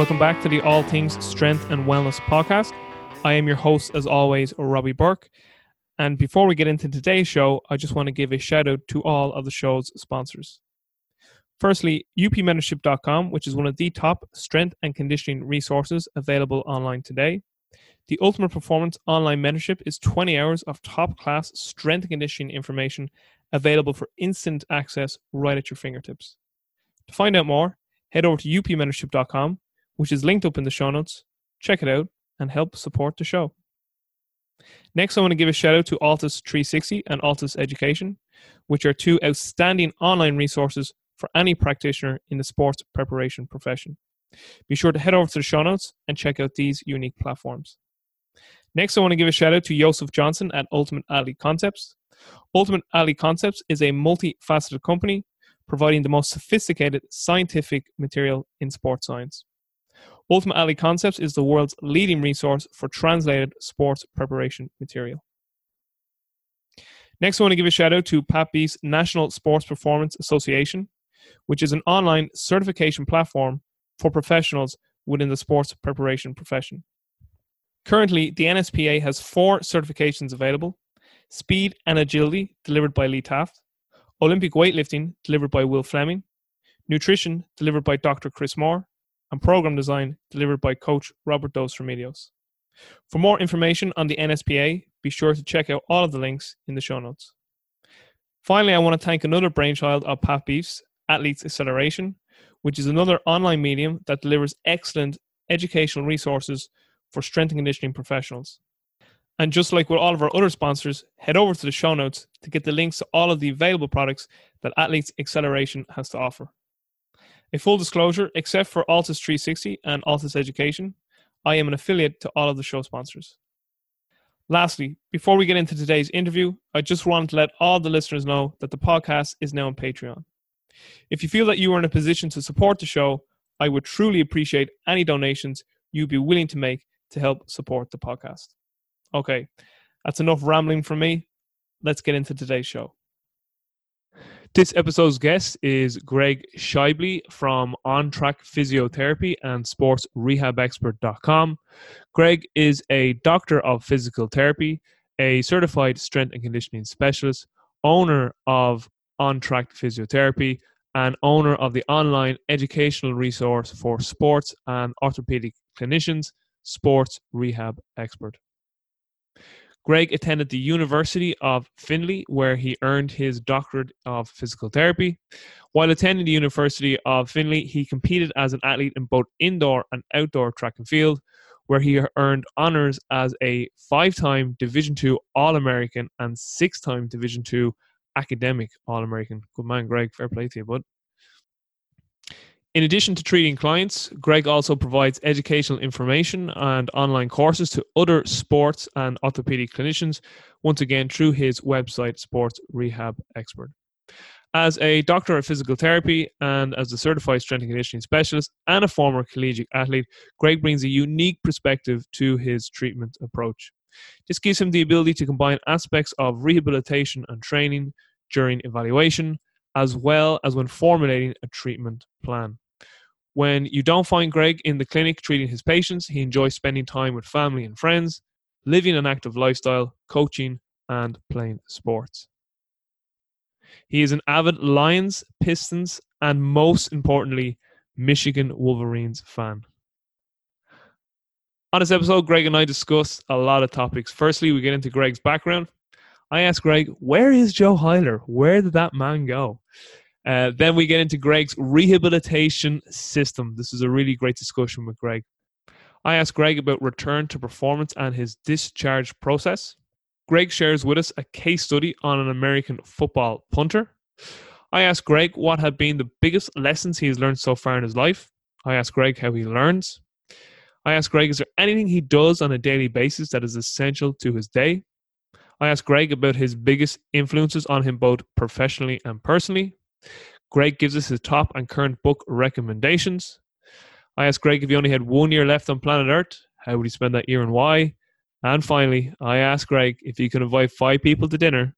Welcome back to the All Things Strength and Wellness podcast. I am your host, as always, Robbie Burke. And before we get into today's show, I just want to give a shout out to all of the show's sponsors. Firstly, upmentorship.com, which is one of the top strength and conditioning resources available online today. The Ultimate Performance Online Mentorship is 20 hours of top class strength and conditioning information available for instant access right at your fingertips. To find out more, head over to upmentorship.com, which is linked up in the show notes. Check it out and help support the show. Next, I want to give a shout out to Altis 360 and Altis Education, which are two outstanding online resources for any practitioner in the sports preparation profession. Be sure to head over to the show notes and check out these unique platforms. Next, I want to give a shout out to Joseph Johnson at Ultimate Athlete Concepts. Ultimate Athlete Concepts is a multifaceted company providing the most sophisticated scientific material in sports science. Ultimate Athlete Concepts is the world's leading resource for translated sports preparation material. Next, I want to give a shout out to Pat Beith's National Sports Performance Association, which is an online certification platform for professionals within the sports preparation profession. Currently, the NSPA has four certifications available Speed and Agility, delivered by Lee Taft, Olympic Weightlifting, delivered by Will Fleming, Nutrition, delivered by Dr. Chris Moore, and Program Design, delivered by Coach Robert Dos Remedios. For more information on the NSPA, be sure to check out all of the links in the show notes. Finally, I want to thank another brainchild of Pat Beith's, Athletes Acceleration, which is another online medium that delivers excellent educational resources for strength and conditioning professionals. And just like with all of our other sponsors, head over to the show notes to get the links to all of the available products that Athletes Acceleration has to offer. A full disclosure, except for Altis 360 and Altis Education, I am an affiliate to all of the show sponsors. Lastly, before we get into today's interview, I just wanted to let all the listeners know that the podcast is now on Patreon. If you feel that you are in a position to support the show, I would truly appreciate any donations you'd be willing to make to help support the podcast. Okay, that's enough rambling from me. Let's get into today's show. This episode's guest is Greg Schaible from On Track Physiotherapy and SportsRehabExpert.com. Greg is a doctor of physical therapy, a certified strength and conditioning specialist, owner of On Track Physiotherapy, and owner of the online educational resource for sports and orthopedic clinicians, Sports Rehab Expert. Greg attended the University of Findlay, where he earned his doctorate of physical therapy. While attending the University of Findlay, he competed as an athlete in both indoor and outdoor track and field, where he earned honors as a five-time Division II All-American and six-time Division II Academic All-American. Good man, Greg. Fair play to you, bud. In addition to treating clients, Greg also provides educational information and online courses to other sports and orthopedic clinicians, once again through his website, Sports Rehab Expert. As a doctor of physical therapy and as a certified strength and conditioning specialist and a former collegiate athlete, Greg brings a unique perspective to his treatment approach. This gives him the ability to combine aspects of rehabilitation and training during evaluation, as well as when formulating a treatment plan. When you don't find Greg in the clinic treating his patients, he enjoys spending time with family and friends, living an active lifestyle, coaching, and playing sports. He is an avid Lions, Pistons, and most importantly, Michigan Wolverines fan. On this episode, Greg and I discuss a lot of topics. Firstly, we get into Greg's background. I ask Greg, where is Joe Heiler? Where did that man go? Uh, then we get into Greg's rehabilitation system. This is a really great discussion with Greg. I ask Greg about return to performance and his discharge process. Greg shares with us a case study on an American football punter. I ask Greg what have been the biggest lessons he has learned so far in his life. I ask Greg how he learns. I ask Greg, is there anything he does on a daily basis that is essential to his day? I asked Greg about his biggest influences on him both professionally and personally. Greg gives us his top and current book recommendations. I asked Greg if he only had one year left on planet Earth, how would he spend that year and why? And finally, I asked Greg if he could invite five people to dinner,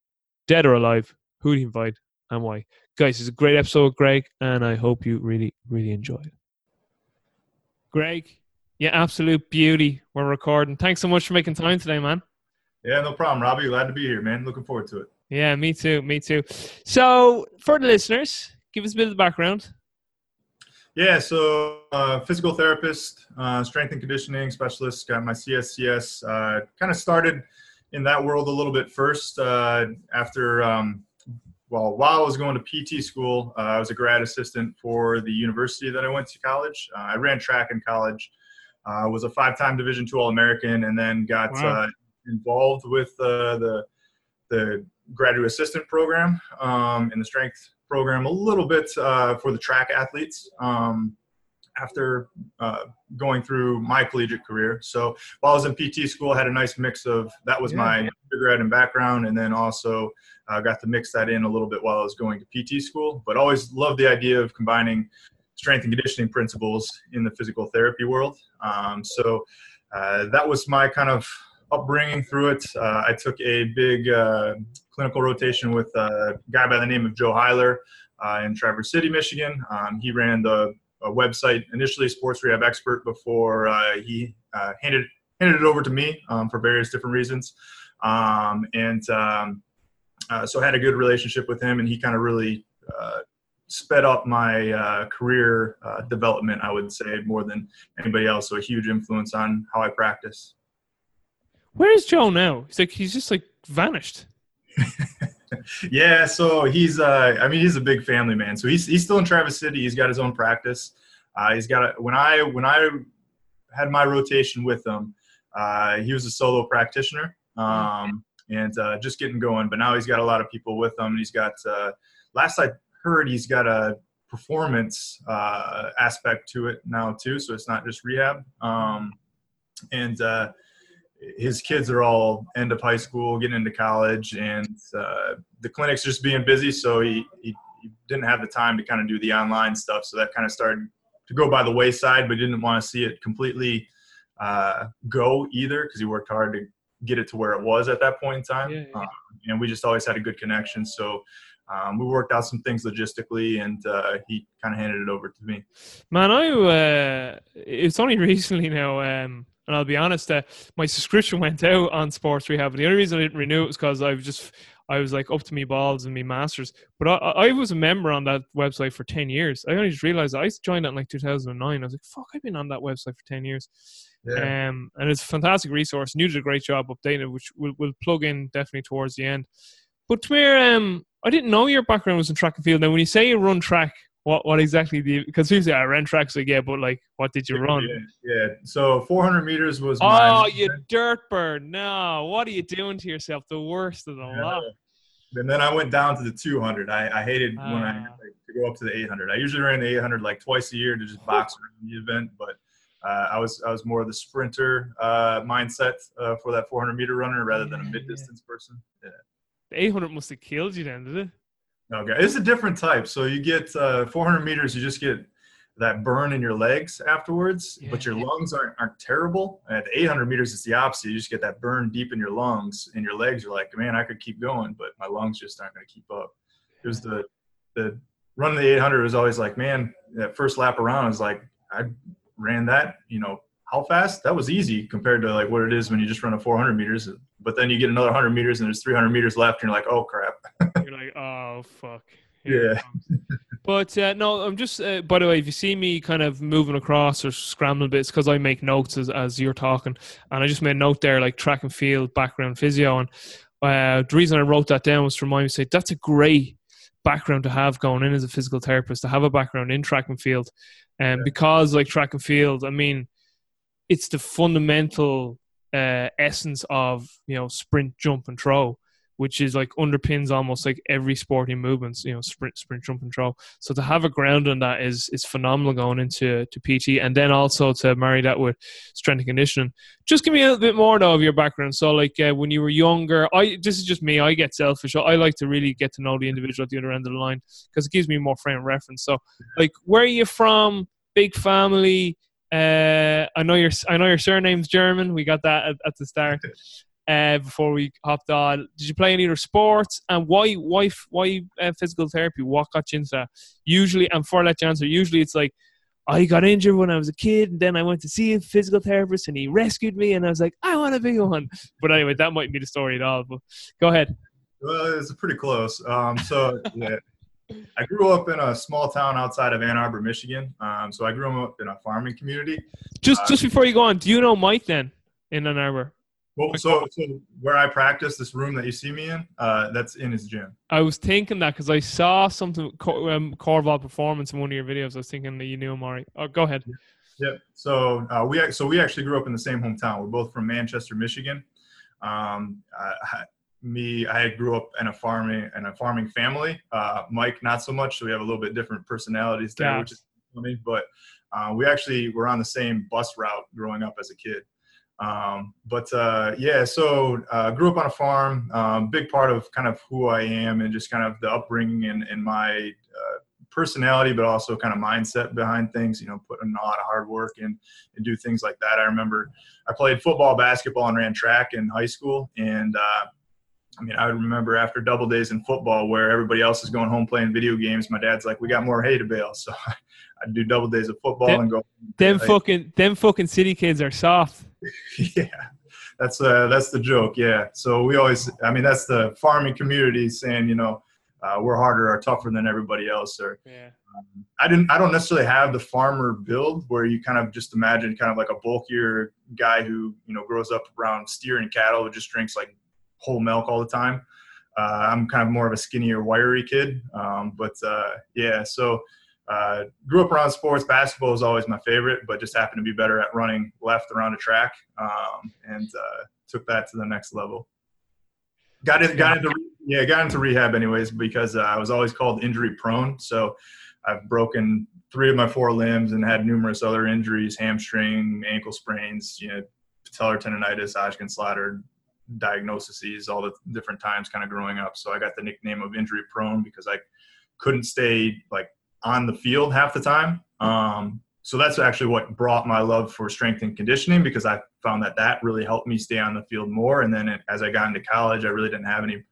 dead or alive, who would he invite and why? Guys, it's a great episode Greg, and I hope you really, really enjoy it. Greg, yeah, absolute beauty. We're recording. Thanks so much for making time today, man. Yeah, no problem, Robbie. Glad to be here, man. Looking forward to it. Yeah, me too. Me too. So, for the listeners, give us a bit of the background. Yeah, so uh, physical therapist, uh, strength and conditioning specialist, got my CSCS. Uh, kind of started in that world a little bit first. Uh, after, um, well, while I was going to PT school, uh, I was a grad assistant for the university that I went to college. Uh, I ran track in college, was a five-time Division two All-American, and then got wow. involved with the the graduate assistant program um, in the strength program a little bit uh, for the track athletes um, after uh, going through my collegiate career. So while I was in PT school, I had a nice mix of that was yeah. my undergrad and background, and then also uh, got to mix that in a little bit while I was going to PT school. But always loved the idea of combining strength and conditioning principles in the physical therapy world. Um, so uh, that was my kind of upbringing through it. Uh, I took a big uh, clinical rotation with a guy by the name of Joe Heiler uh, in Traverse City, Michigan. Um, he ran the website initially, Sports Rehab Expert, before uh, he uh, handed handed it over to me um, for various different reasons. Um, and um, uh, so I had a good relationship with him, and he kind of really sped up my career development, I would say, more than anybody else. So a huge influence on how I practice. Where is Joe now? He's like he's just like vanished. yeah, so he's uh I mean he's a big family man. So he's he's still in Traverse City. He's got his own practice. Uh, he's got a, when I when I had my rotation with him, uh, he was a solo practitioner um, and uh, just getting going. But now he's got a lot of people with him. He's got uh, last I heard he's got a performance uh, aspect to it now too. So it's not just rehab. Um, and uh, his kids are all end of high school, getting into college, and uh, the clinic's just being busy. So he, he, he didn't have the time to kind of do the online stuff. So that kind of started to go by the wayside, but didn't want to see it completely uh, go either because he worked hard to get it to where it was at that point in time. Yeah, yeah. Um, and we just always had a good connection. So um, we worked out some things logistically, and uh, he kind of handed it over to me. Man, I uh, it's only recently now. Um, and I'll be honest, uh, my subscription went out on Sports Rehab. The only reason I didn't renew it was because I was just I was like up to me balls and me masters. But I, I was a member on that website for ten years. I only just realized I joined it in like 2009. I was like, fuck, I've been on that website for ten years. Yeah. Um, and it's a fantastic resource. And you did a great job updating it, which we'll, we'll plug in definitely towards the end. But Tamir, um, I didn't know your background was in track and field. Now, when you say you run track, what what exactly do you because usually I ran tracks yeah, but like what did you run? Yeah, yeah. so 400 meters was. Oh, mine. you dirt bird! No, what are you doing to yourself? The worst of the yeah. lot. And then I went down to the 200. I, I hated uh, when I ah. like, to go up to the 800. I usually ran the 800 like twice a year to just box around the event, but uh, I was I was more of the sprinter uh, mindset uh, for that 400 meter runner rather than a mid distance person. Yeah. The 800 must have killed you then, did it? Okay, it's a different type. So you get uh, 400 meters, you just get that burn in your legs afterwards, yeah. but your lungs aren't, aren't terrible. At 800 meters, it's the opposite. You just get that burn deep in your lungs, and your legs are like, man, I could keep going, but my lungs just aren't going to keep up. It was the the running the 800 was always like, man, that first lap around is like, I ran that, you know, how fast? That was easy compared to like what it is when you just run a 400 meters. But then you get another 100 meters and there's 300 meters left, and you're like, oh crap. oh fuck. Here yeah. but uh, no, I'm just. Uh, by the way, if you see me kind of moving across or scrambling bits, because I make notes as as you're talking, and I just made a note there like track and field background physio, and uh, the reason I wrote that down was to remind me say that's a great background to have going in as a physical therapist to have a background in track and field, and um, yeah. because like track and field, I mean, it's the fundamental uh, essence of you know sprint, jump, and throw which is like underpins almost like every sporting movements, you know, sprint, sprint, jump, and throw. So to have a ground on that is is phenomenal going into to PT, and then also to marry that with strength and conditioning. Just give me a little bit more though of your background. So like uh, when you were younger, I this is just me. I get selfish. I like to really get to know the individual at the other end of the line because it gives me more frame of reference. So like, where are you from? Big family. Uh, I know your I know your surname's German. We got that at, at the start. Uh, before we hopped on. Did you play any other sports? And why why why uh, physical therapy? What got you into that? Usually, and for that answer, usually it's like I got injured when I was a kid, and then I went to see a physical therapist, and he rescued me, and I was like, I want to be one. But anyway, that might be the story at all. But go ahead. Well, it's pretty close. Um, so yeah, I grew up in a small town outside of Ann Arbor, Michigan. Um, so I grew up in a farming community. Just uh, just before you go on, do you know Mike then in Ann Arbor? Well, so, so where I practice, this room that you see me in, uh, that's in his gym. I was thinking that because I saw something um, Corval performance in one of your videos. I was thinking that you knew him already. Oh, go ahead. Yep. So uh, we so we actually grew up in the same hometown. We're both from Manchester, Michigan. Um, I, me, I grew up in a farming in a farming family. Uh, Mike, not so much. So we have a little bit different personalities there, yeah. which is funny. But uh, we actually were on the same bus route growing up as a kid. Um, but uh, yeah, so uh, grew up on a farm. Um, big part of kind of who I am and just kind of the upbringing and, and my uh, personality, but also kind of mindset behind things. You know, putting a lot of hard work in and do things like that. I remember I played football, basketball, and ran track in high school, and uh, I mean, I would remember after double days in football where everybody else is going home playing video games. My dad's like, "We got more hay to bale," so I'd do double days of football them, and go. Them fucking them fucking city kids are soft. yeah, that's uh that's the joke. Yeah, so we always, I mean, that's the farming community saying, you know, uh, we're harder or tougher than everybody else. Or yeah. Um, I didn't, I don't necessarily have the farmer build where you kind of just imagine kind of like a bulkier guy who you know grows up around steer and cattle who just drinks like whole milk all the time. Uh, I'm kind of more of a skinnier, wiry kid. Um, but uh, yeah, so uh, grew up around sports. Basketball was always my favorite, but just happened to be better at running left around a track, um, and uh, took that to the next level. Got in, got into yeah, got into rehab anyways because uh, I was always called injury prone. So I've broken three of my four limbs and had numerous other injuries: hamstring, ankle sprains, you know, patellar tendonitis, Osgood-Schlatter, diagnoses all the different times kind of growing up. So I got the nickname of injury prone because I couldn't stay like on the field half the time. Um, so that's actually what brought my love for strength and conditioning because I found that that really helped me stay on the field more. And then it, as I got into college, I really didn't have any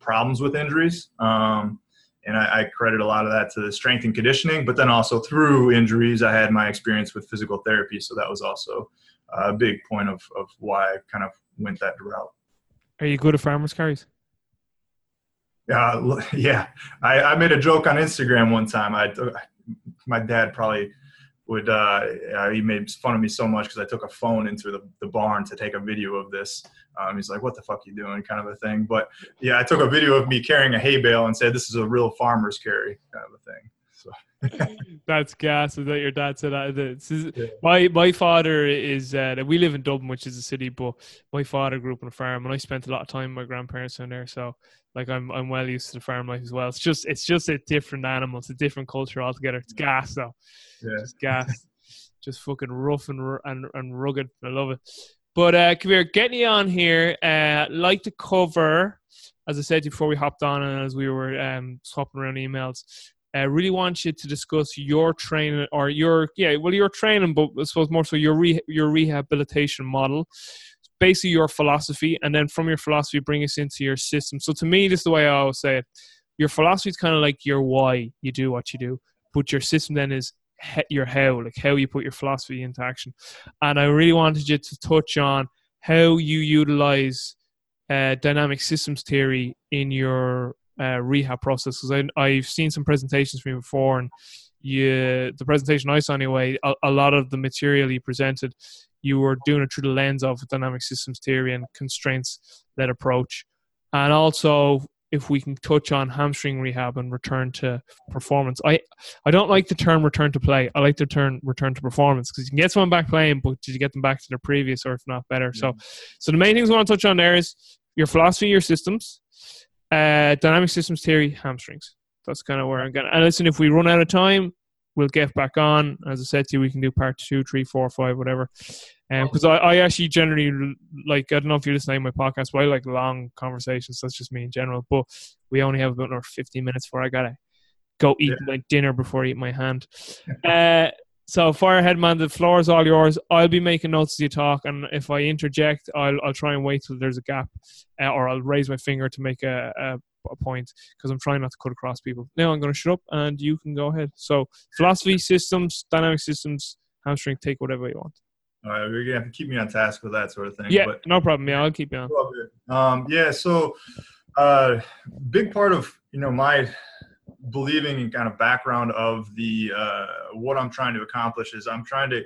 problems with injuries. Um, and I, I, credit a lot of that to the strength and conditioning, but then also through injuries, I had my experience with physical therapy. So that was also a big point of, of why I kind of went that route. Are you good at farmers carries? Uh, yeah, I, I made a joke on Instagram one time. I, my dad probably would, uh, he made fun of me so much because I took a phone into the, the barn to take a video of this. Um, he's like, what the fuck you doing? Kind of a thing. But yeah, I took a video of me carrying a hay bale and said, this is a real farmer's carry kind of a thing. That's gas. Is that your dad said that? Yeah. My my father is. Uh, we live in Dublin, which is a city, but my father grew up on a farm, and I spent a lot of time with my grandparents down there. So, like, I'm I'm well used to the farm life as well. It's just it's just a different animal. It's a different culture altogether. It's gas though. Yeah. Just gas. just fucking rough and and and rugged. I love it. But uh, here, getting you on here. Uh, like to cover, as I said before we hopped on, and as we were um, swapping around emails, I really want you to discuss your training or your yeah, well, your training, but I suppose more so your re- your rehabilitation model, it's basically your philosophy, and then from your philosophy, bring us into your system. So to me, this is the way I always say it: your philosophy is kind of like your why you do what you do, but your system then is your how, like how you put your philosophy into action. And I really wanted you to touch on how you utilize uh, dynamic systems theory in your uh, rehab process because I've seen some presentations from you before, and you the presentation I saw anyway, a, a, lot of the material you presented, you were doing it through the lens of dynamic systems theory and constraints led approach, and also if we can touch on hamstring rehab and return to performance. I I don't like the term return to play. I like the term return to performance because you can get someone back playing, but did you get them back to their previous or if not better? So so the main things we want to touch on there is your philosophy, your systems, uh, dynamic systems theory, hamstrings. That's kind of where I'm going. And listen, if we run out of time, we'll get back on. As I said to you, we can do part two, three, four, five, whatever. Because um, I, I actually generally like, I don't know if you're listening to my podcast, but I like long conversations. That's just me in general. But we only have about another 15 minutes before I got to go eat yeah. my dinner before I eat my hand. Uh, So, fire ahead, man, the floor is all yours. I'll be making notes as you talk, and if I interject, I'll I'll try and wait till there's a gap, uh, or I'll raise my finger to make a, a, a point because I'm trying not to cut across people. Now I'm going to shut up, and you can go ahead. So, philosophy, systems, dynamic systems, hamstring, take whatever you want. All right, you're gonna have to keep me on task with that sort of thing. Yeah, but, no problem. Yeah, I'll keep you on. Um, yeah, so uh, big part of you know my believing and kind of background of the uh, what I'm trying to accomplish is I'm trying to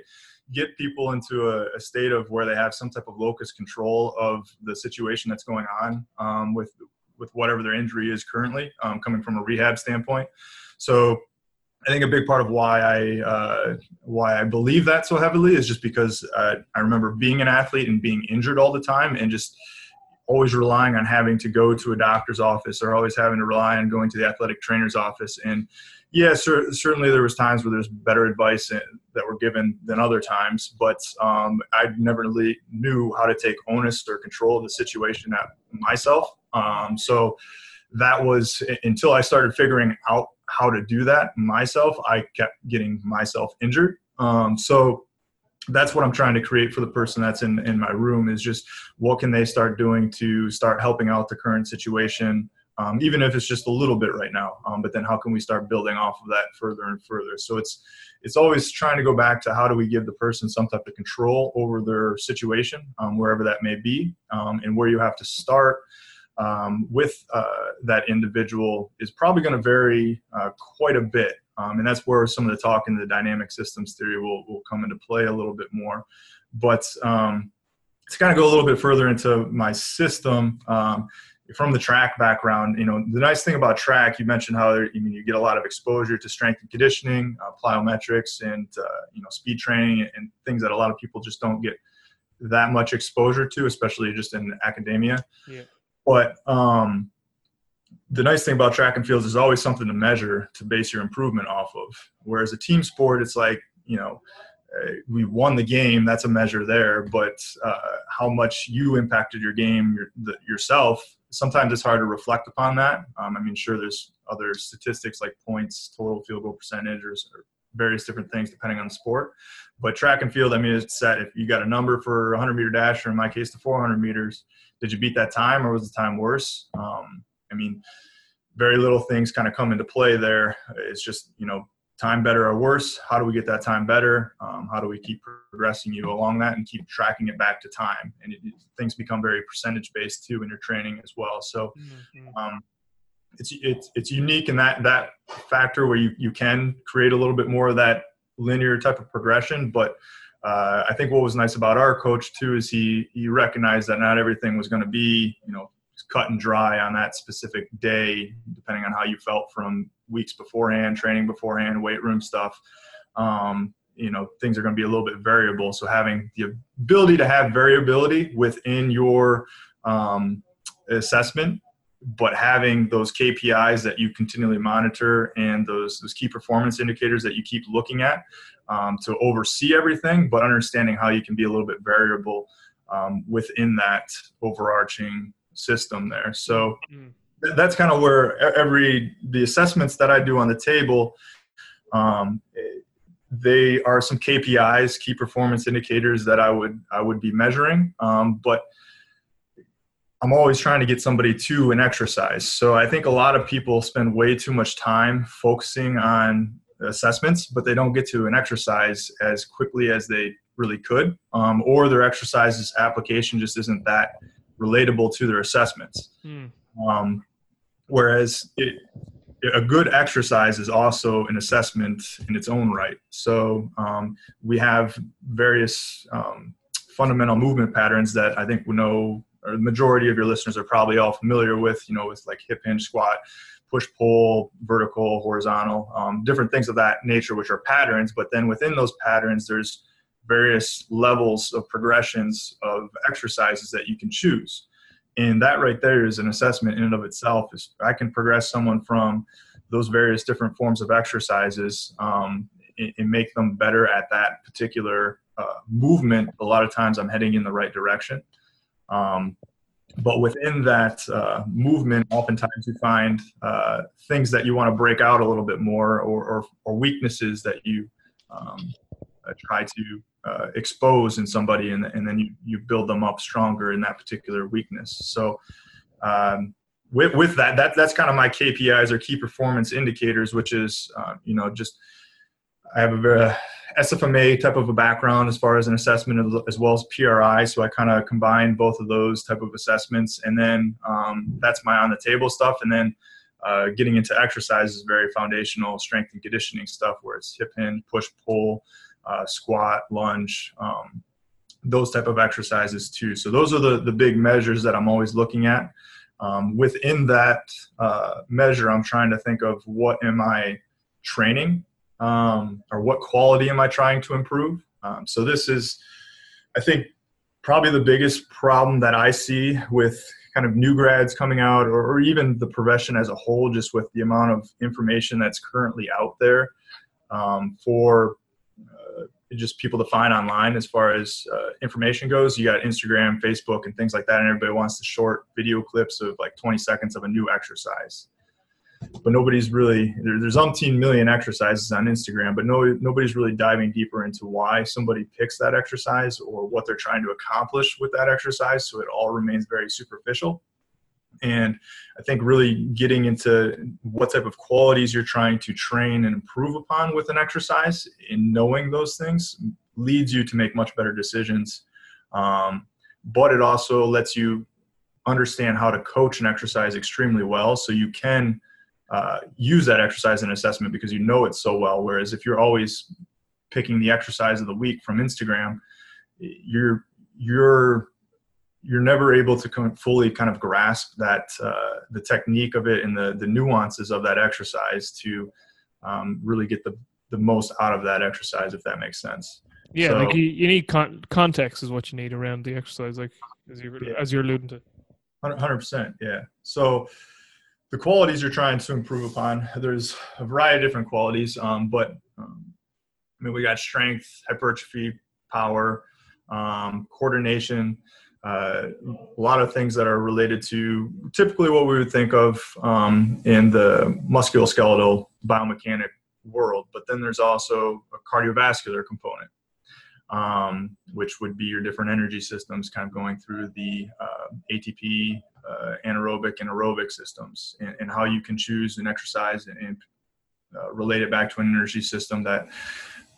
get people into a, a, state of where they have some type of locus control of the situation that's going on um, with with whatever their injury is currently, um, coming from a rehab standpoint. So I think a big part of why I uh, why I believe that so heavily is just because uh, I remember being an athlete and being injured all the time, and just always relying on having to go to a doctor's office or always having to rely on going to the athletic trainer's office. And yeah, cer- certainly there was times where there's better advice that were given than other times, but um, I never really knew how to take onus or control of the situation at myself. Um, so that was until I started figuring out how to do that myself, I kept getting myself injured. Um, so that's what I'm trying to create for the person that's in, in my room is just what can they start doing to start helping out the current situation, um, even if it's just a little bit right now. Um, but then how can we start building off of that further and further? So it's it's always trying to go back to how do we give the person some type of control over their situation, um, wherever that may be, um, and where you have to start. Um, with uh, that individual is probably going to vary uh, quite a bit um, and that's where some of the talk in the dynamic systems theory will, will come into play a little bit more. But um, to kind of go a little bit further into my system, um, from the track background, you know, the nice thing about track, you mentioned how I mean, you get a lot of exposure to strength and conditioning, uh, plyometrics, and uh, you know, speed training, and things that a lot of people just don't get that much exposure to, especially just in academia. Yeah. But um, the nice thing about track and field is there's always something to measure to base your improvement off of. Whereas a team sport, it's like, you know, uh, we won the game, that's a measure there, but uh, how much you impacted your game your, the, yourself, sometimes it's hard to reflect upon that. Um, I mean, sure, there's other statistics like points, total field goal percentage, or, or various different things depending on the sport. But track and field, I mean, it's set. If you got a number for 100 meter dash, or in my case, the 400 meters, did you beat that time, or was the time worse? Um, I mean, very little things kind of come into play there. It's just, you know, time better or worse. How do we get that time better? Um, how do we keep progressing you along that and keep tracking it back to time? And it, things become very percentage based too in your training as well. So, mm-hmm. um, it's, it's, it's unique in that, that factor where you, you can create a little bit more of that linear type of progression, but uh, I think what was nice about our coach too is he he recognized that not everything was going to be you know cut and dry on that specific day, depending on how you felt from weeks beforehand, training beforehand, weight room stuff. Um, you know, things are going to be a little bit variable. So having the ability to have variability within your um, assessment, but having those KPIs that you continually monitor and those those key performance indicators that you keep looking at um, to oversee everything, but understanding how you can be a little bit variable um, within that overarching system there. So mm. th- that's kind of where every the assessments that I do on the table, um, they are some KPIs, key performance indicators that I would I would be measuring. Um, but I'm always trying to get somebody to an exercise. So I think a lot of people spend way too much time focusing on assessments, but they don't get to an exercise as quickly as they really could, um, or their exercises application just isn't that relatable to their assessments. Hmm. Um, whereas it, a good exercise is also an assessment in its own right. So um, we have various um, fundamental movement patterns that I think we know, or the majority of your listeners are probably all familiar with. You know, with like hip hinge squat, push pull, vertical, horizontal, um, different things of that nature, which are patterns. But then within those patterns, there's various levels of progressions of exercises that you can choose. And that right there is an assessment in and of itself. Is I can progress someone from those various different forms of exercises um, and, and, make them better at that particular uh, movement. A lot of times, I'm heading in the right direction. Um, but within that uh, movement, oftentimes you find uh, things that you want to break out a little bit more, or, or, or weaknesses that you um, uh, try to uh, expose in somebody, and, and then you, you build them up stronger in that particular weakness. So, um, with, with that, that, that's kind of my KPIs or key performance indicators, which is, uh, you know, just I have a very SFMA type of a background as far as an assessment as well as PRI. So I kind of combine both of those type of assessments, and then um, that's my on the table stuff. And then uh, getting into exercise is very foundational strength and conditioning stuff, where it's hip hinge, push pull, uh, squat, lunge, um, those type of exercises too. So those are the the big measures that I'm always looking at. Um, within that uh, measure, I'm trying to think of what am I training um, or what quality am I trying to improve. Um, so this is, I think, probably the biggest problem that I see with kind of new grads coming out or, or even the profession as a whole, just with the amount of information that's currently out there um, for just people to find online as far as uh, information goes. You got Instagram, Facebook, and things like that, and everybody wants the short video clips of like 20 seconds of a new exercise. But nobody's really there, there's umpteen million exercises on Instagram, but no nobody's really diving deeper into why somebody picks that exercise or what they're trying to accomplish with that exercise. So it all remains very superficial. And I think really getting into what type of qualities you're trying to train and improve upon with an exercise and knowing those things leads you to make much better decisions. Um, but it also lets you understand how to coach an exercise extremely well so you can uh, use that exercise in assessment because you know it so well. Whereas if you're always picking the exercise of the week from Instagram, you're you're you're never able to fully kind of grasp that uh, the technique of it and the the nuances of that exercise to um, really get the the most out of that exercise if that makes sense. Yeah so, like you, you need con- context is what you need around the exercise like as you're yeah. as you're alluding to. 100% yeah. So the qualities you're trying to improve upon there's a variety of different qualities um, but um, i mean we got strength hypertrophy power um, coordination uh, a lot of things that are related to typically what we would think of um, in the musculoskeletal biomechanic world. But then there's also a cardiovascular component, um, which would be your different energy systems kind of going through the uh, ATP, uh, anaerobic, and aerobic systems, and, and, how you can choose an exercise and, and uh, relate it back to an energy system that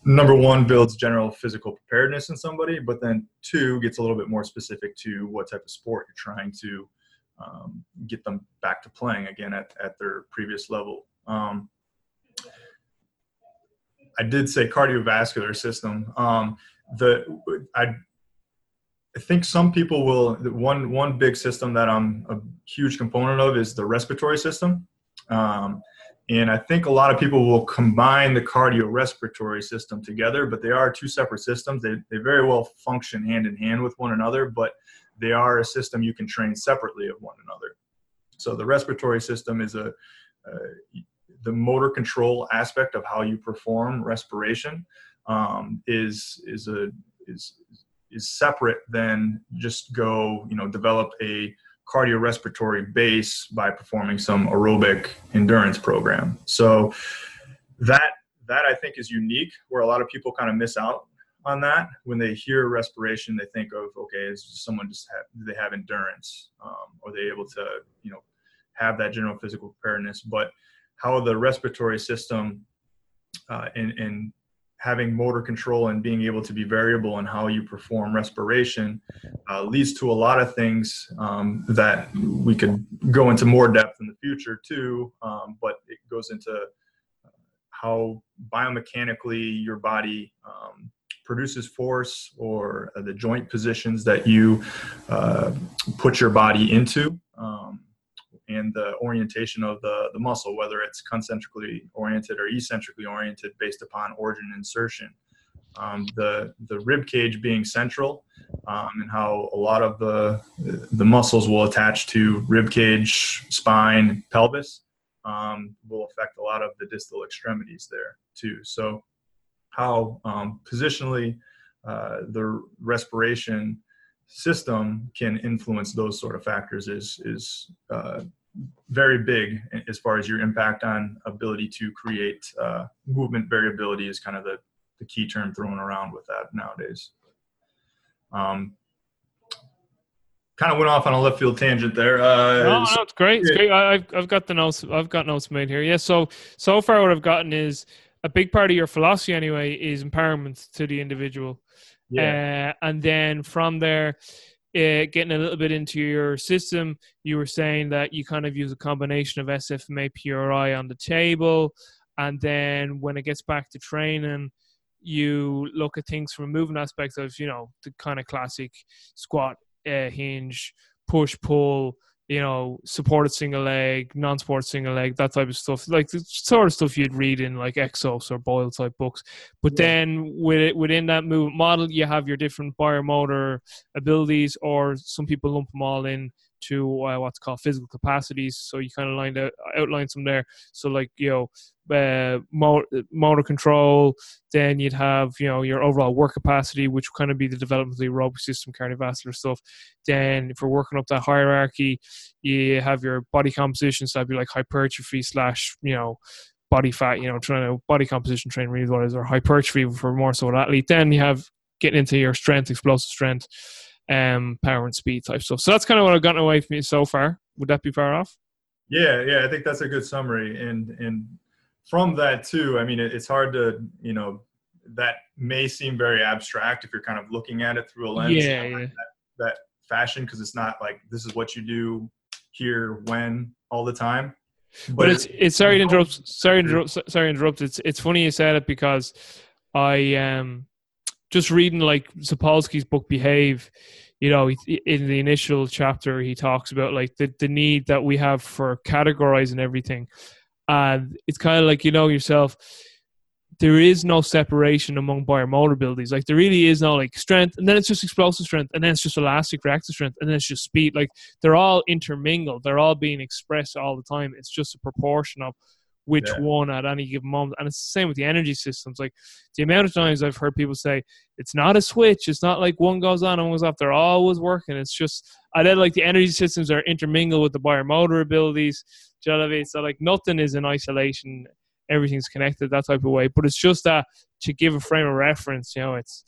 number one builds general physical preparedness in somebody but then two gets a little bit more specific to what type of sport you're trying to um, get them back to playing again at, at their previous level. Um, i did say cardiovascular system. Um, the I, I think some people will one one big system that i'm a huge component of is the respiratory system. Um, and I think a lot of people will combine the cardiorespiratory system together, but they are two separate systems. They, they very well function hand in hand with one another, but they are a system you can train separately of one another. So the respiratory system is a, uh, the motor control aspect of how you perform respiration um, is is a is is separate than just go you know develop a cardiorespiratory base by performing some aerobic endurance program. So that that I think is unique where a lot of people kind of miss out on that. When they hear respiration they think of okay is someone just have, do they have endurance? Um, are they able to you know have that general physical preparedness? But how the respiratory system uh, and, and having motor control and being able to be variable in how you perform respiration uh, leads to a lot of things um, that we could go into more depth in the future too. Um, but it goes into uh, how biomechanically your body um, produces force or uh, the joint positions that you uh, put your body into. Um, and the orientation of the, the muscle, whether it's concentrically oriented or eccentrically oriented based upon origin insertion. Um, the the rib cage being central, um, and how a lot of the the muscles will attach to rib cage, spine, pelvis, um, will affect a lot of the distal extremities there too. So, how um, positionally uh, the respiration system can influence those sort of factors is is uh, very big as far as your impact on ability to create uh, movement variability is kind of the the key term thrown around with that nowadays. Um, kind of went off on a left field tangent there. Uh, no, no, it's great. It's great. I, have I've got the notes. I've got notes made here. Yeah. So so far, what I've gotten is a big part of your philosophy anyway is empowerment to the individual. Yeah. Uh, and then from there, uh, getting a little bit into your system, you were saying that you kind of use a combination of SFMA PRI on the table, and then when it gets back to training, you look at things from a movement aspect of you know the kind of classic squat, uh, hinge, push, pull, you know, supported single leg, non-sport single leg, that type of stuff, like the sort of stuff you'd read in like Exos or Boyle type books. But yeah. then with it, within that movement model, you have your different biomotor abilities, or some people lump them all in to uh, what's called physical capacities. So you kind of lined out, outline some there. So like you know, uh, motor, motor control. Then you'd have you know your overall work capacity, which would kind of be the development of the aerobic system, cardiovascular stuff. Then if we're working up that hierarchy, you have your body composition. So that'd be like hypertrophy slash you know body fat. You know, trying to body composition training really what is or hypertrophy for more so an athlete. Then you have getting into your strength, explosive strength um, power and speed type stuff. So that's kind of what I've gotten away from you so far. Would that be far off? Yeah, yeah, I think that's a good summary. And and from that too, I mean, it, it's hard to you know that may seem very abstract if you're kind of looking at it through a lens. Yeah, yeah. That, that fashion because it's not like this is what you do here when all the time. But, but it's it's sorry to interrupt. Sorry to interrupt. Sorry to interrupt. It's it's funny you said it because I um just reading like Sapolsky's book Behave, you know, in the initial chapter, he talks about like the, the need that we have for categorizing everything. And it's kind of like, you know, yourself, there is no separation among biomotor abilities. Like there really is no like strength, and then it's just explosive strength, and then it's just elastic reactive strength, and then it's just speed. Like they're all intermingled. They're all being expressed all the time. It's just a proportion of which yeah. one at any given moment. And it's the same with the energy systems. Like the amount of times I've heard people say it's not a switch. It's not like one goes on and one goes off. They're always working. It's just I did like the energy systems are intermingled with the biomotor abilities. Do you know what I mean? So like nothing is in isolation. Everything's connected that type of way. But it's just that to give a frame of reference, you know, it's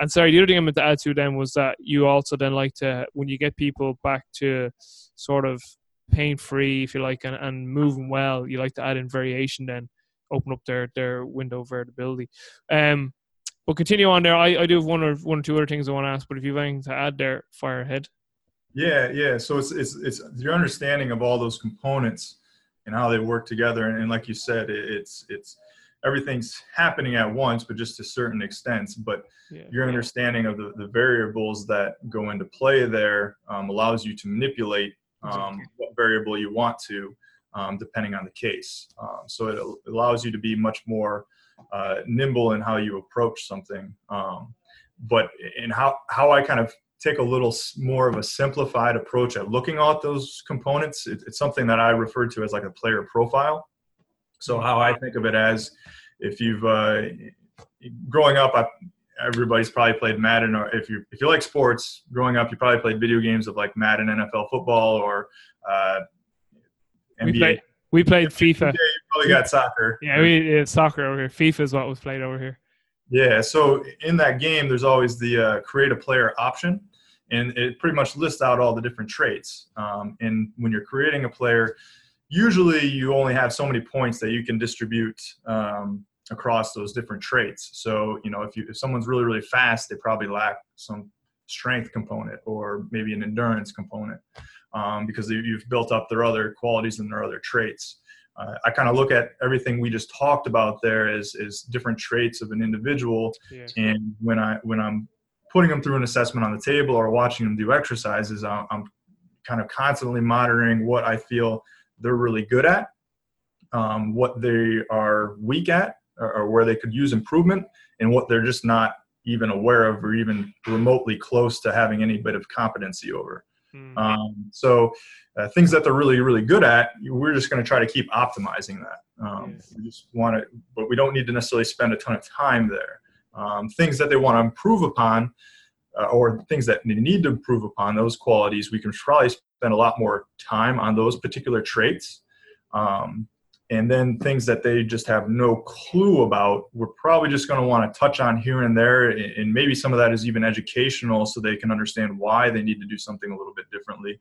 and sorry, the other thing I meant to add to then was that you also then like to when you get people back to sort of pain free, if you like, and, and moving well, you like to add in variation then open up their their window of variability. Um, but continue on there. I, I do have one or one or two other things I want to ask, but if you've anything to add there, fire ahead. Yeah, yeah. So it's it's it's your understanding of all those components and how they work together, and, and like you said, it, it's it's everything's happening at once, but just to certain extents. But yeah, your yeah. understanding of the, the variables that go into play there um, allows you to manipulate um, what variable you want to, um, depending on the case. Um, so it allows you to be much more uh, nimble in how you approach something. Um, but in how, how I kind of take a little more of a simplified approach at looking at those components, it, it's something that I refer to as like a player profile. So how I think of it as if you've uh, growing up, I, everybody's probably played Madden, or if you if you like sports, growing up, you probably played video games of like Madden, NFL football, or uh, NBA. We played, we played FIFA. you probably got soccer. Yeah, we soccer over here. FIFA is what was played over here. Yeah, so in that game, there's always the uh, create a player option, and it pretty much lists out all the different traits. Um, and when you're creating a player, usually you only have so many points that you can distribute um, across those different traits. So, you know, if you if someone's really really fast, they probably lack some strength component or maybe an endurance component um, because you've built up their other qualities and their other traits. Uh, I kind of look at everything we just talked about there as, as different traits of an individual, yeah. and when I when I'm putting them through an assessment on the table or watching them do exercises, I'm, I'm kind of constantly monitoring what I feel they're really good at, um, what they are weak at, or, or where they could use improvement and what they're just not even aware of or even remotely close to having any bit of competency over. Mm-hmm. Um, so uh, things that they're really, really good at, we're just going to try to keep optimizing that. Um, yes. We just want to, but we don't need to necessarily spend a ton of time there. Um, things that they want to improve upon, uh, or things that they need to improve upon, those qualities, we can probably spend a lot more time on those particular traits. Um, and then things that they just have no clue about we're probably just going to want to touch on here and there and maybe some of that is even educational so they can understand why they need to do something a little bit differently.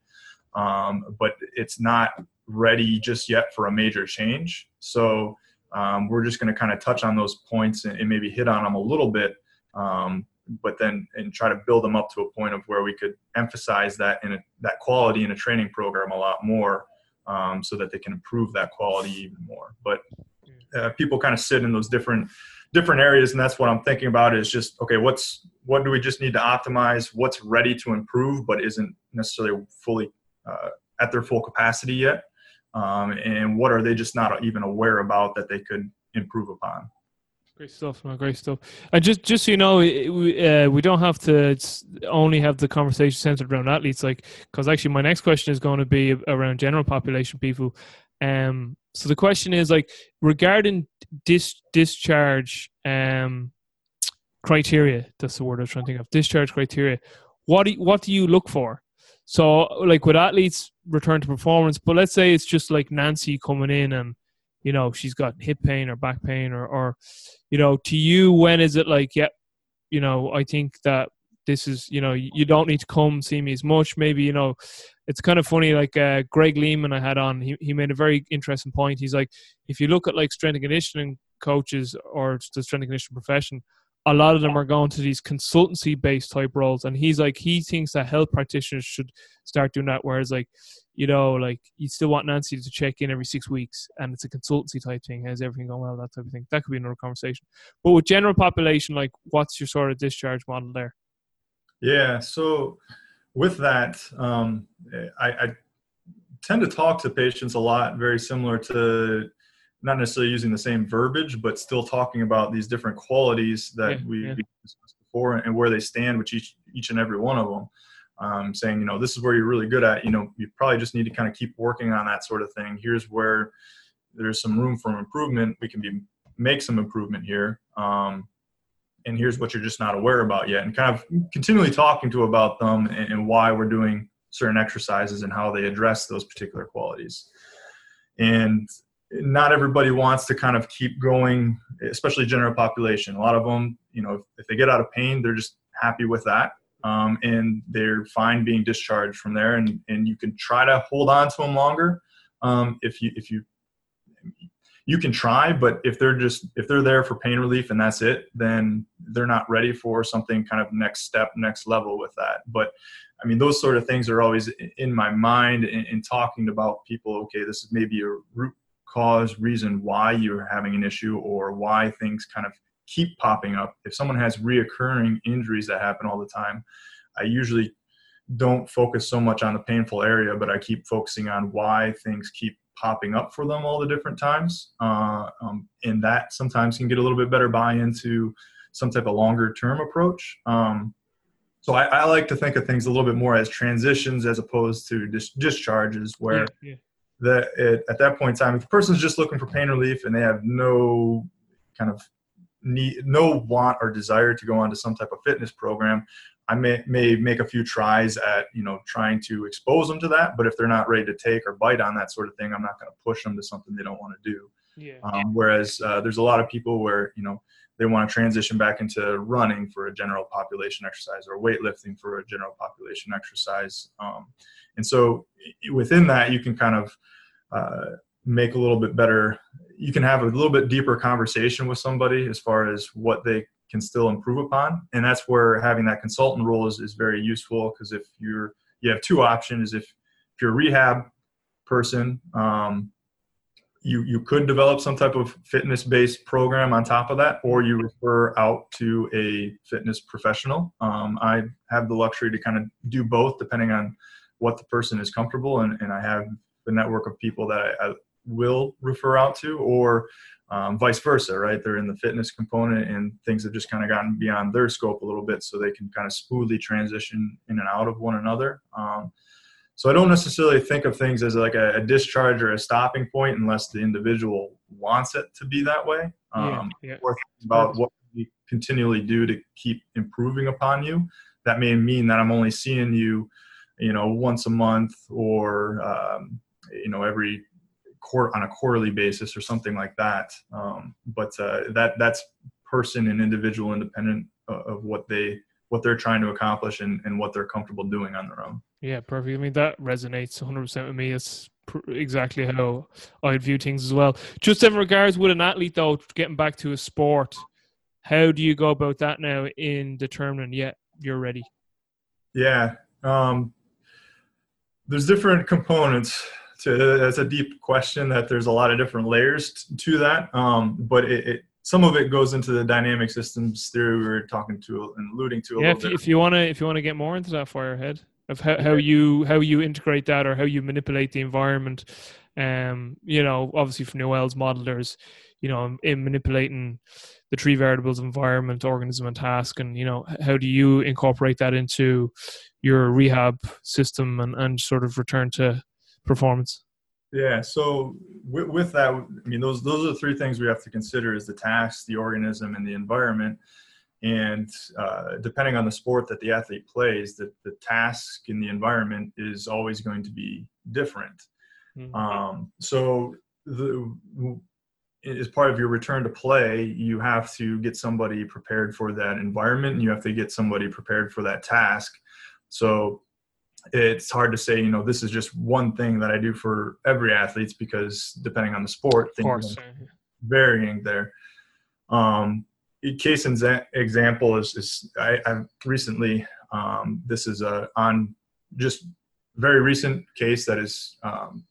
Um, but it's not ready just yet for a major change. So um, we're just going to kind of touch on those points and, and, maybe hit on them a little bit um, but then and try to build them up to a point of where we could emphasize that in a, that quality in a training program a lot more um, so that they can improve that quality even more. But uh, people kind of sit in those different different areas, and that's what I'm thinking about. Is just okay, what's what do we just need to optimize? What's ready to improve, but isn't necessarily fully uh, at their full capacity yet? Um, and what are they just not even aware about that they could improve upon? Great stuff, man. Great stuff. And just, just so you know, we uh, we don't have to only have the conversation centered around athletes, like because actually my next question is going to be around general population people. Um, so the question is like regarding dis discharge um criteria. That's the word I was trying to think of. Discharge criteria. What do you, what do you look for? So like with athletes return to performance, but let's say it's just like Nancy coming in and you know she's got hip pain or back pain or or you know to you when is it like yeah you know i think that this is you know you don't need to come see me as much. Maybe you know it's kind of funny like uh, greg lehman i had on he, he made a very interesting point. He's like if you look at like strength and conditioning coaches or the strength and conditioning profession a lot of them are going to these consultancy based type roles. And he's like he thinks that health practitioners should start doing that. Whereas like you know like you still want nancy to check in every six weeks and it's a consultancy type thing. Has everything going well? That type of thing. That could be another conversation. But with general population like what's your sort of discharge model there? Yeah so with that um, I, I tend to talk to patients a lot very similar to not necessarily using the same verbiage, but still talking about these different qualities that yeah, we, yeah. discussed before and where they stand with each each and every one of them. Um, saying, you know, this is where you're really good at. You know, you probably just need to kind of keep working on that sort of thing. Here's where there's some room for improvement. We can be make some improvement here. Um, and here's what you're just not aware about yet. And kind of continually talking to about them and, and why we're doing certain exercises and how they address those particular qualities. And not everybody wants to kind of keep going, especially general population. A lot of them, you know, if, if they get out of pain, they're just happy with that. Um, and they're fine being discharged from there. And, and you can try to hold on to them longer. Um, if you, if you, you can try, but if they're just, if they're there for pain relief and that's it, then they're not ready for something kind of next step, next level with that. But I mean, those sort of things are always in my mind in, in talking about people. Okay, this is maybe a root cause, reason why you're having an issue or why things kind of keep popping up. If someone has reoccurring injuries that happen all the time, I usually don't focus so much on the painful area, but I keep focusing on why things keep popping up for them all the different times. Uh, um, and that sometimes can get a little bit better buy into some type of longer term approach. Um, so I, I, like to think of things a little bit more as transitions as opposed to dis- discharges where yeah, yeah that it, at that point in time, if the person's just looking for pain relief and they have no kind of need, no want or desire to go on to some type of fitness program, I may, may make a few tries at, you know, trying to expose them to that. But if they're not ready to take or bite on that sort of thing, I'm not going to push them to something they don't want to do. Yeah. Um, whereas uh, there's a lot of people where, you know, they want to transition back into running for a general population exercise or weightlifting for a general population exercise. Um, and so within that, you can kind of uh, make a little bit better. You can have a little bit deeper conversation with somebody as far as what they can still improve upon. And that's where having that consultant role is, is very useful because if you're, you have two options. If, if you're a rehab person, um, you you could develop some type of fitness based program on top of that or you refer out to a fitness professional um, i have the luxury to kind of do both depending on what the person is comfortable and, and i have the network of people that I, I will refer out to or um, vice versa right they're in the fitness component and things have just kind of gotten beyond their scope a little bit so they can kind of smoothly transition in and out of one another um, so I don't necessarily think of things as like a, a, discharge or a stopping point unless the individual wants it to be that way. Um, yeah, yeah. Or about what we continually do to keep improving upon you. That may mean that I'm only seeing you, you know, once a month or um, you know every court on a quarterly basis or something like that. Um, but uh, that that's person and individual independent of what they what they're trying to accomplish and, and what they're comfortable doing on their own. Yeah, perfect. I mean, that resonates 100% with me. It's pr- exactly how I'd view things as well. Just in regards with an athlete, though, getting back to a sport, how do you go about that now in determining, yeah, you're ready? Yeah. Um, there's different components to that's a deep question that there's a lot of different layers to that um, but it, it, some of it goes into the dynamic systems theory we were talking to and alluding to. yeah, if you, if you, wanna if you wanna get more into that, fire ahead of how, how you how you integrate that or how you manipulate the environment. Um, you know, obviously from Newell's model, there's you know in manipulating the three variables environment, organism, and task, and you know how do you incorporate that into your rehab system and and sort of return to performance. Yeah. So with, with, that, I mean, those those are the three things we have to consider: is the task, the organism, and the environment. And uh, depending on the sport that the athlete plays, the, the task and the environment is always going to be different. Mm-hmm. Um, so the as part of your return to play, you have to get somebody prepared for that environment, and you have to get somebody prepared for that task. So it's hard to say, you know, this is just one thing that I do for every athlete because depending on the sport, things are varying there. Um, case in example is, is I, have recently, um, this is a on just very recent case that is um,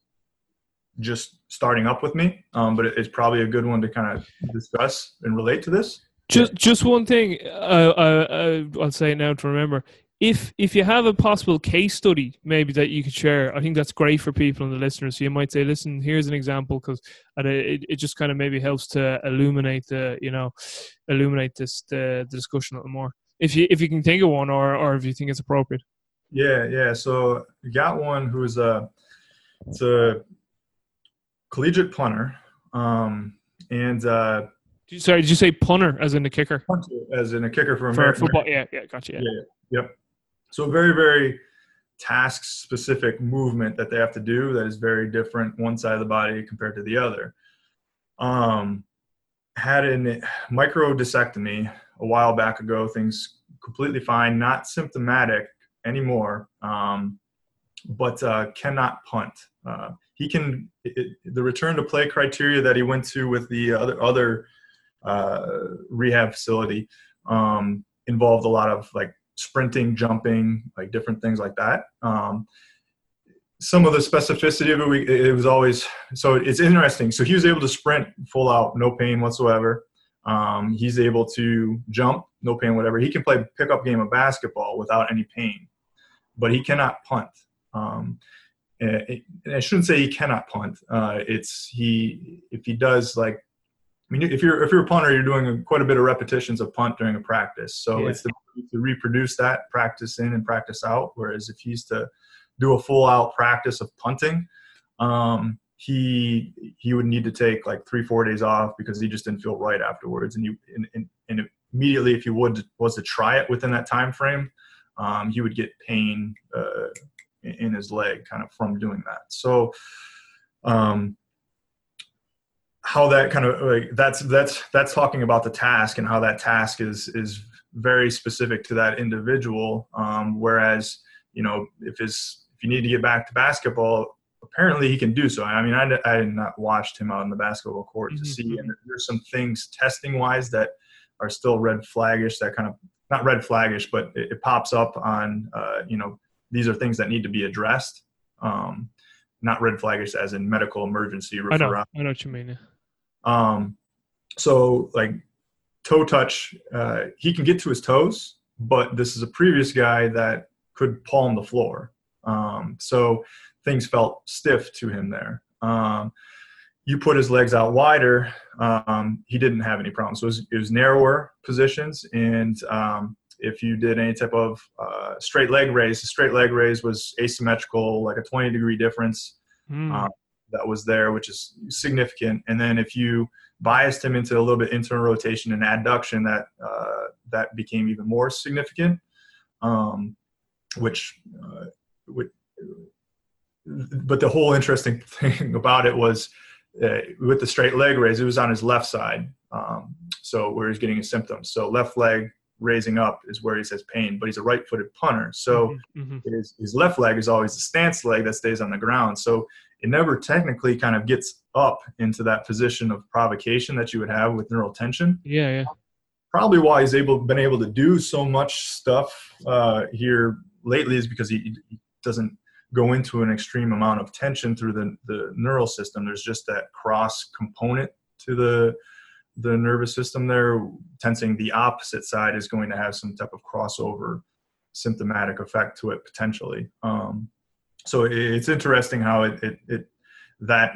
just starting up with me, um, but it's probably a good one to kind of discuss and relate to this. Just, just one thing uh, uh, uh I'll say now to remember if if you have a possible case study maybe that you could share i think that's great for people and the listeners. So you might say listen here's an example because it, it just kind of maybe helps to illuminate the you know illuminate this the, the discussion a little more. If you if you can think of one or or if you think it's appropriate. Yeah yeah. So you got one who's a it's a collegiate punter um and uh sorry did you say punter as in the kicker? Punter as in a kicker for, for football yeah yeah gotcha yeah. yeah yep so very, very task specific movement that they have to do that is very different one side of the body compared to the other. Um, had a microdiscectomy a while back ago, things completely fine, not symptomatic anymore, um, but uh, cannot punt. Uh, he can it, the return to play criteria that he went to with the other other uh, rehab facility um, involved a lot of like sprinting, jumping, like different things like that. Um, some of the specificity of it, we, it was always so it's interesting. So he was able to sprint full out, no pain whatsoever. Um, he's able to jump, no pain, whatever. He can play pickup game of basketball without any pain, but he cannot punt. Um, and I shouldn't say he cannot punt. Uh, it's he if he does like I mean, if you're if you're a punter, you're doing quite a bit of repetitions of punt during a practice. So yeah. it's the, to reproduce that practice in and practice out. Whereas if he's to do a full out practice of punting, um, he he would need to take like three four days off because he just didn't feel right afterwards. And you and, and, and immediately if he would was to try it within that time frame, um, he would get pain uh, in his leg kind of from doing that. So. Um, how that kind of like that's that's that's talking about the task and how that task is is very specific to that individual. Um, whereas you know if his if you need to get back to basketball apparently he can do so. I mean i, I had not watched him out on the basketball court to mm-hmm. see and there's some things testing wise that are still red flaggish that kind of not red flaggish but it, it pops up on uh, you know these are things that need to be addressed. Um, not red flaggish as in medical emergency I know, I know what you mean um, so like toe touch, uh, he can get to his toes, but this is a previous guy that could palm the floor. Um, so things felt stiff to him there. Um, you put his legs out wider, um, he didn't have any problems. So it was, it was narrower positions, and um, if you did any type of uh, straight leg raise, the straight leg raise was asymmetrical, like a 20 degree difference. Mm that was there, which is significant. And then if you biased him into a little bit internal rotation and adduction, that uh, that became even more significant, um, which uh, would, but the whole interesting thing about it was uh, with the straight leg raise, it was on his left side. Um, so where he's getting his symptoms. So left leg raising up is where he says pain, but he's a right-footed punter. So mm-hmm. mm-hmm. his, his left leg is always the stance leg that stays on the ground. So it never technically kind of gets up into that position of provocation that you would have with neural tension. Yeah, yeah. Probably why he's able been able to do so much stuff uh, here lately is because he, he doesn't go into an extreme amount of tension through the, the neural system. There's just that cross component to the the nervous system there. Tensing the opposite side is going to have some type of crossover symptomatic effect to it potentially. Um, so it's interesting how it, it, it that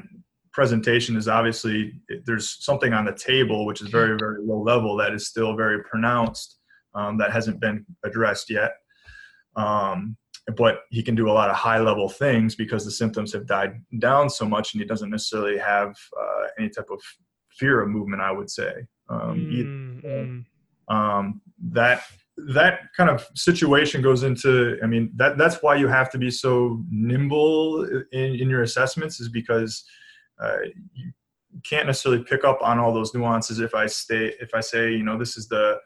presentation is obviously there's something on the table which is very very low level that is still very pronounced um, that hasn't been addressed yet. Um, but he can do a lot of high level things because the symptoms have died down so much and he doesn't necessarily have uh, any type of fear of movement i would say. Um, mm-hmm. um, that that kind of situation goes into i mean that that's why you have to be so nimble in, in your assessments is because uh, you can't necessarily pick up on all those nuances if i stay if i say you know this is the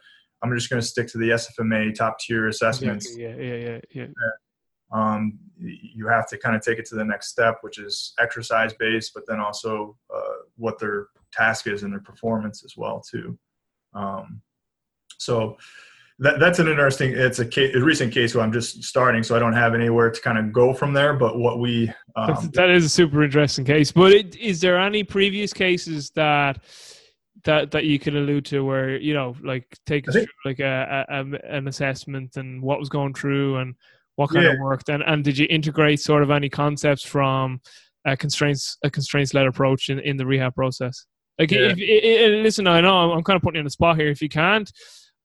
i'm just going to stick to the sfma top tier assessments. Yeah yeah yeah yeah, yeah. Um, you have to kind of take it to the next step which is exercise based but then also uh, what their task is and their performance as well too. Um, so that, that's an interesting it's a, case, a, recent case where i'm just starting so i don't have anywhere to kind of go from there but what we um, that is a super interesting case but it, is there any previous cases that that that you can allude to where you know like take us through like a, a, an assessment and what was going through and what kind yeah. of worked and, and did you integrate sort of any concepts from a constraints a constraints led approach in, in the rehab process like yeah. if, if, listen i know I'm, I'm kind of putting you in the spot here if you can't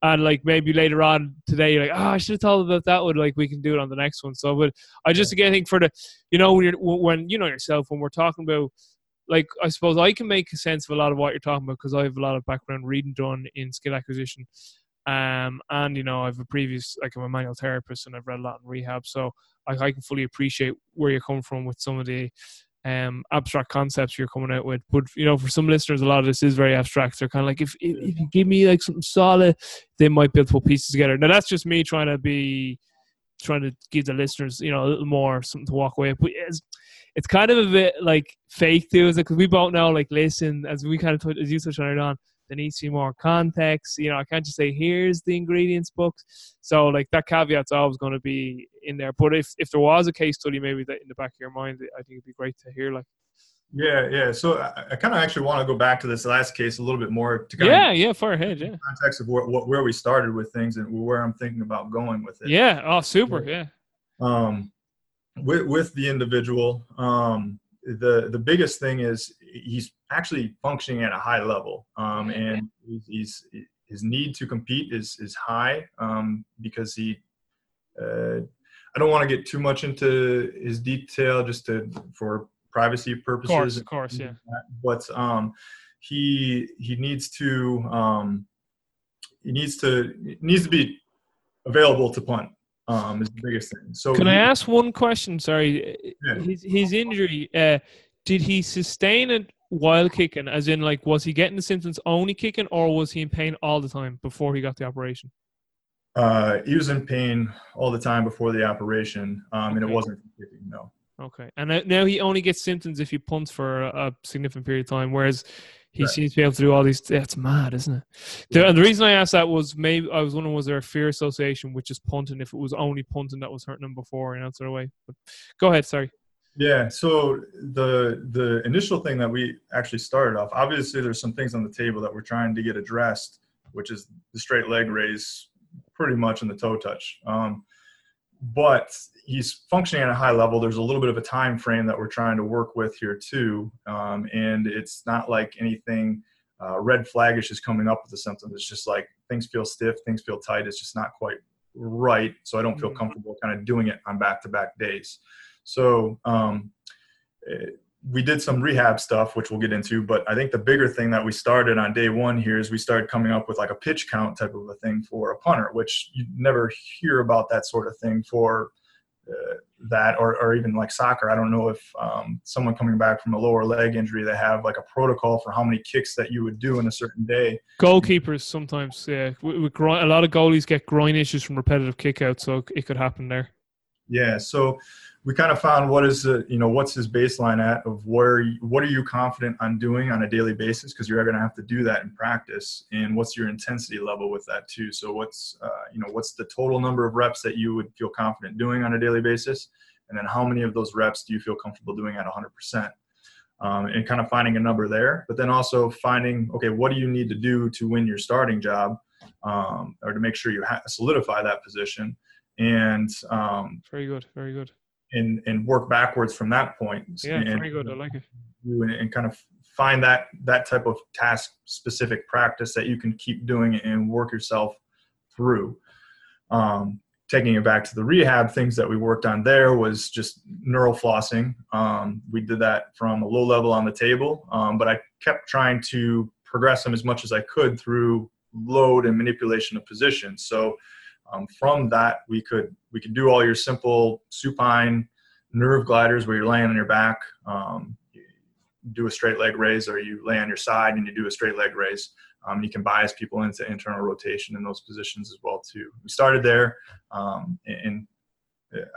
and like maybe later on today you're like oh i should have told about that one. Like we can do it on the next one. So but i just again think for the you know when you're when you know yourself when we're talking about like i suppose i can make a sense of a lot of what you're talking about because i have a lot of background reading done in skill acquisition. Um and you know i've a previous like i'm a manual therapist and i've read a lot in rehab. So I, I can fully appreciate where you're coming from with some of the um, abstract concepts you're coming out with. But you know, for some listeners, a lot of this is very abstract. They're kind of like, if, if, you give me like something solid, they might be able to put pieces together. Now that's just me trying to be trying to give the listeners, you know, a little more something to walk away. But it's, it's kind of a bit like fake too, is it? because we both know, like, listen, as we kind of as you touched on it on, there needs to be more context. You know, I can't just say here's the ingredients book. So like that caveat's always going to be in there. But if if there was a case study, maybe that in the back of your mind, I think it'd be great to hear. Like, yeah, yeah. So I, I kind of actually want to go back to this last case a little bit more to kind yeah, of yeah, far ahead, yeah. Context of where, where we started with things and where I'm thinking about going with it. Yeah. Oh, super. Yeah. Um, with with the individual, um, the the biggest thing is he's actually functioning at a high level, um, and he's, his need to compete is is high um, because he. Uh, I don't want to get too much into his detail, just to for privacy purposes. Of course, of course yeah. But um, he he needs to um, he needs to needs to be available to punt. Um, is the biggest thing. So can he, I ask one question? Sorry, yeah. his his injury. Uh, did he sustain it while kicking? As in, like, was he getting the symptoms only kicking, or was he in pain all the time before he got the operation? Uh, he was in pain all the time before the operation, um, okay. and it wasn't kicking. No. Okay, and now he only gets symptoms if he punts for a, significant period of time, whereas he right. seems to be able to do all these. That's mad, isn't it? The, and the reason I asked that was maybe I was wondering was there a fear association with just punting if it was only punting that was hurting him before in that sort of way. But go ahead, sorry. Yeah. So the the initial thing that we actually started off, obviously, there's some things on the table that we're trying to get addressed, which is the straight leg raise, pretty much in the toe touch. Um, but he's functioning at a high level. There's a little bit of a time frame that we're trying to work with here too, um, and it's not like anything uh, red flagish is coming up with the symptoms. It's just like things feel stiff, things feel tight. It's just not quite right. So I don't feel mm-hmm. comfortable kind of doing it on back to back days. So um, eh, we did some rehab stuff, which we'll get into. But I think the bigger thing that we started on day one here is we started coming up with like a pitch count type of a thing for a punter, which you never hear about that sort of thing for uh, that or, or even like soccer i don't know if um, someone coming back from a lower leg injury they have like a protocol for how many kicks that you would do in a certain day Goalkeepers sometimes, yeah, with, with groin, a lot of goalies get groin issues from repetitive kickouts, so it could happen there. yeah so we kind of found what is the you know what's his baseline at of where what are you confident on doing on a daily basis? Because you're going to have to do that in practice. And what's your intensity level with that too? So what's uh, you know what's the total number of reps that you would feel confident doing on a daily basis? And then how many of those reps do you feel comfortable doing at 100% um, and kind of finding a number there but then also finding okay what do you need to do to win your starting job um, or to make sure you ha- solidify that position? And um, Very good, very good. And and work backwards from that point. Yeah, and, very good. I like it. and, and kind of find that that type of task specific practice that you can keep doing and work yourself through. Um, taking it back to the rehab, things that we worked on there was just neural flossing. Um, we did that from a low level on the table, um, but I kept trying to progress them as much as I could through load and manipulation of positions. So um, from that, we could we could do all your simple supine nerve gliders where you're laying on your back. Um, you do a straight leg raise, or you lay on your side and you do a straight leg raise. Um, you can bias people into internal rotation in those positions as well too. We started there, um, and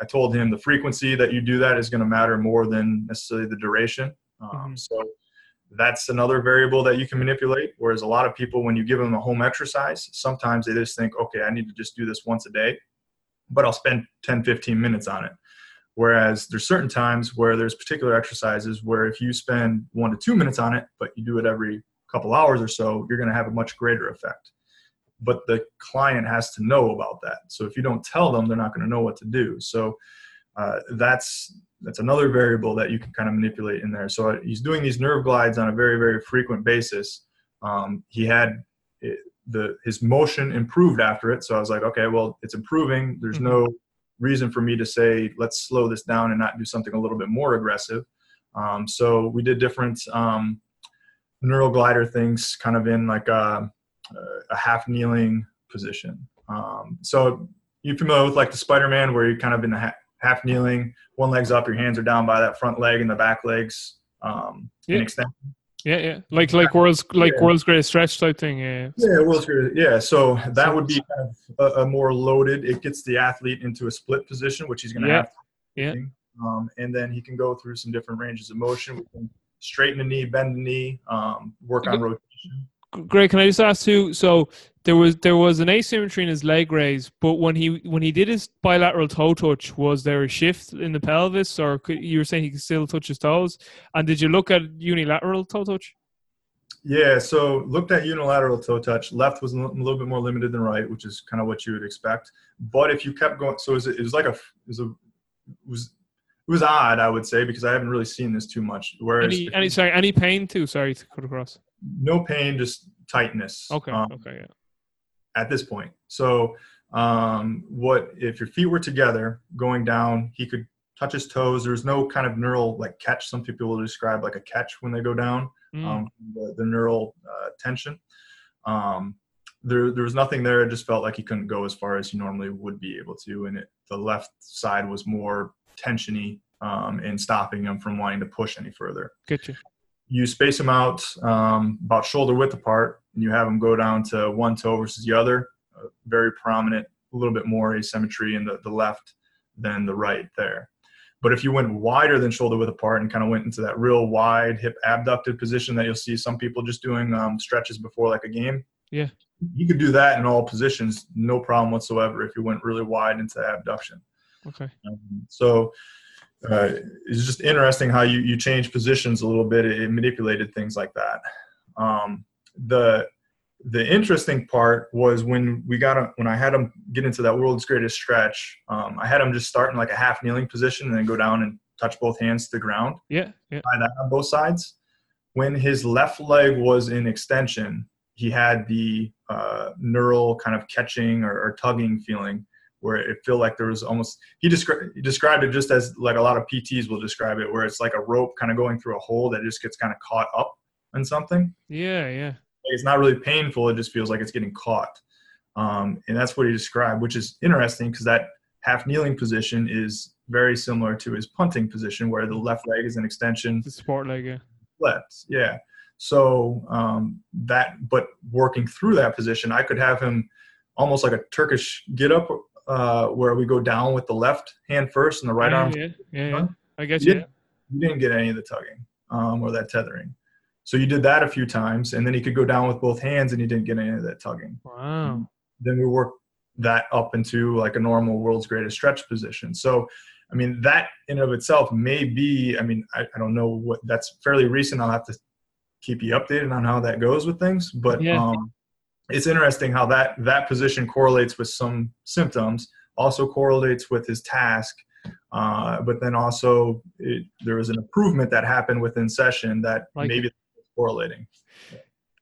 I told him the frequency that you do that is going to matter more than necessarily the duration. Um, Mhm. So that's another variable that you can manipulate. Whereas a lot of people, when you give them a home exercise, sometimes they just think, okay, I need to just do this once a day, but I'll spend 10, 15 minutes on it. Whereas there's certain times where there's particular exercises where if you spend one to two minutes on it, but you do it every couple hours or so, you're going to have a much greater effect. But the client has to know about that. So if you don't tell them, they're not going to know what to do. So uh, that's that's another variable that you can kind of manipulate in there. So uh, he's doing these nerve glides on a very very frequent basis. Um, he had it, the his motion improved after it, so I was like, okay, well it's improving. There's no reason for me to say let's slow this down and not do something a little bit more aggressive. Um, so we did different um, neural glider things, kind of in like a, a half kneeling position. Um, so you're familiar with like the Spider-Man where you're kind of in the ha- half kneeling, one leg's up, your hands are down by that front leg and the back legs um, in Yeah. extension. Yeah, yeah. Like like world's like Yeah. world's greatest stretch type thing. Yeah. Yeah, World's Greatest. Yeah, so that would be kind of a, a more loaded. It gets the athlete into a split position, which he's going to Yeah, have. To yeah. Um, and then he can go through some different ranges of motion. We can straighten the knee, bend the knee, um, work on rotation. Great. Can I just ask too? So there was there was an asymmetry in his leg raise, but when he when he did his bilateral toe touch, was there a shift in the pelvis, or could, you were saying he could still touch his toes? And did you look at unilateral toe touch? Yeah, so looked at unilateral toe touch. Left was a little bit more limited than right, which is kind of what you would expect. But if you kept going, so it was, it was like a, it was a, it was, it was odd, I would say, because I haven't really seen this too much. Whereas Any any sorry any pain too? Sorry to cut across. no pain, just tightness. Okay. um, okay. Yeah. At this point. So, um, what if your feet were together going down? He could touch his toes. There's no kind of neural like catch. Some people will describe like a catch when they go down. Mm. Um, the, the neural uh, tension. Um, there, there was nothing there. It just felt like he couldn't go as far as he normally would be able to, and it, the left side was more tensiony um, and stopping him from wanting to push any further Get you. you space them out um, about shoulder width apart, and you have them go down to one toe versus the other. Uh, very prominent, a little bit more asymmetry in the, the left than the right there. But if you went wider than shoulder width apart and kind of went into that real wide hip abducted position that you'll see some people just doing um, stretches before like a game. Yeah. You could do that in all positions, no problem whatsoever if you went really wide into abduction. Okay. Um, so uh, it's just interesting how you, you change positions a little bit. It, manipulated things like that. Um, the the interesting part was when we got him, when I had him get into that world's greatest stretch. Um, I had him just start in like a half kneeling position and then go down and touch both hands to the ground. Yeah. Yeah. Try that on both sides. When his left leg was in extension, he had the uh, neural kind of catching or, or tugging feeling where it felt like there was almost he, descri- he described it just as like a lot of PTs will describe it, where it's like a rope kind of going through a hole that just gets kind of caught up in something. Yeah. Yeah. It's not really painful; it just feels like it's getting caught, um, and that's what he described, which is interesting because that half kneeling position is very similar to his punting position, where the left leg is an extension. The support leg, yeah. Left, yeah. So um, that, but working through that position, I could have him almost like a Turkish get up, uh, where we go down with the left hand first and the right yeah, arm. Yeah, yeah, yeah. I guess You yeah. didn't, you didn't get any of the tugging um, or that tethering. So you did that a few times, and then he could go down with both hands, and he didn't get any of that tugging. Wow. Then we worked that up into like a normal world's greatest stretch position. So, I mean, that in and of itself may be. I mean, I, I don't know what that's fairly recent. I'll have to keep you updated on how that goes with things, but Yeah. um, it's interesting how that that position correlates with some symptoms, also correlates with his task. Uh, but then also it, there was an improvement that happened within session that Like maybe correlating.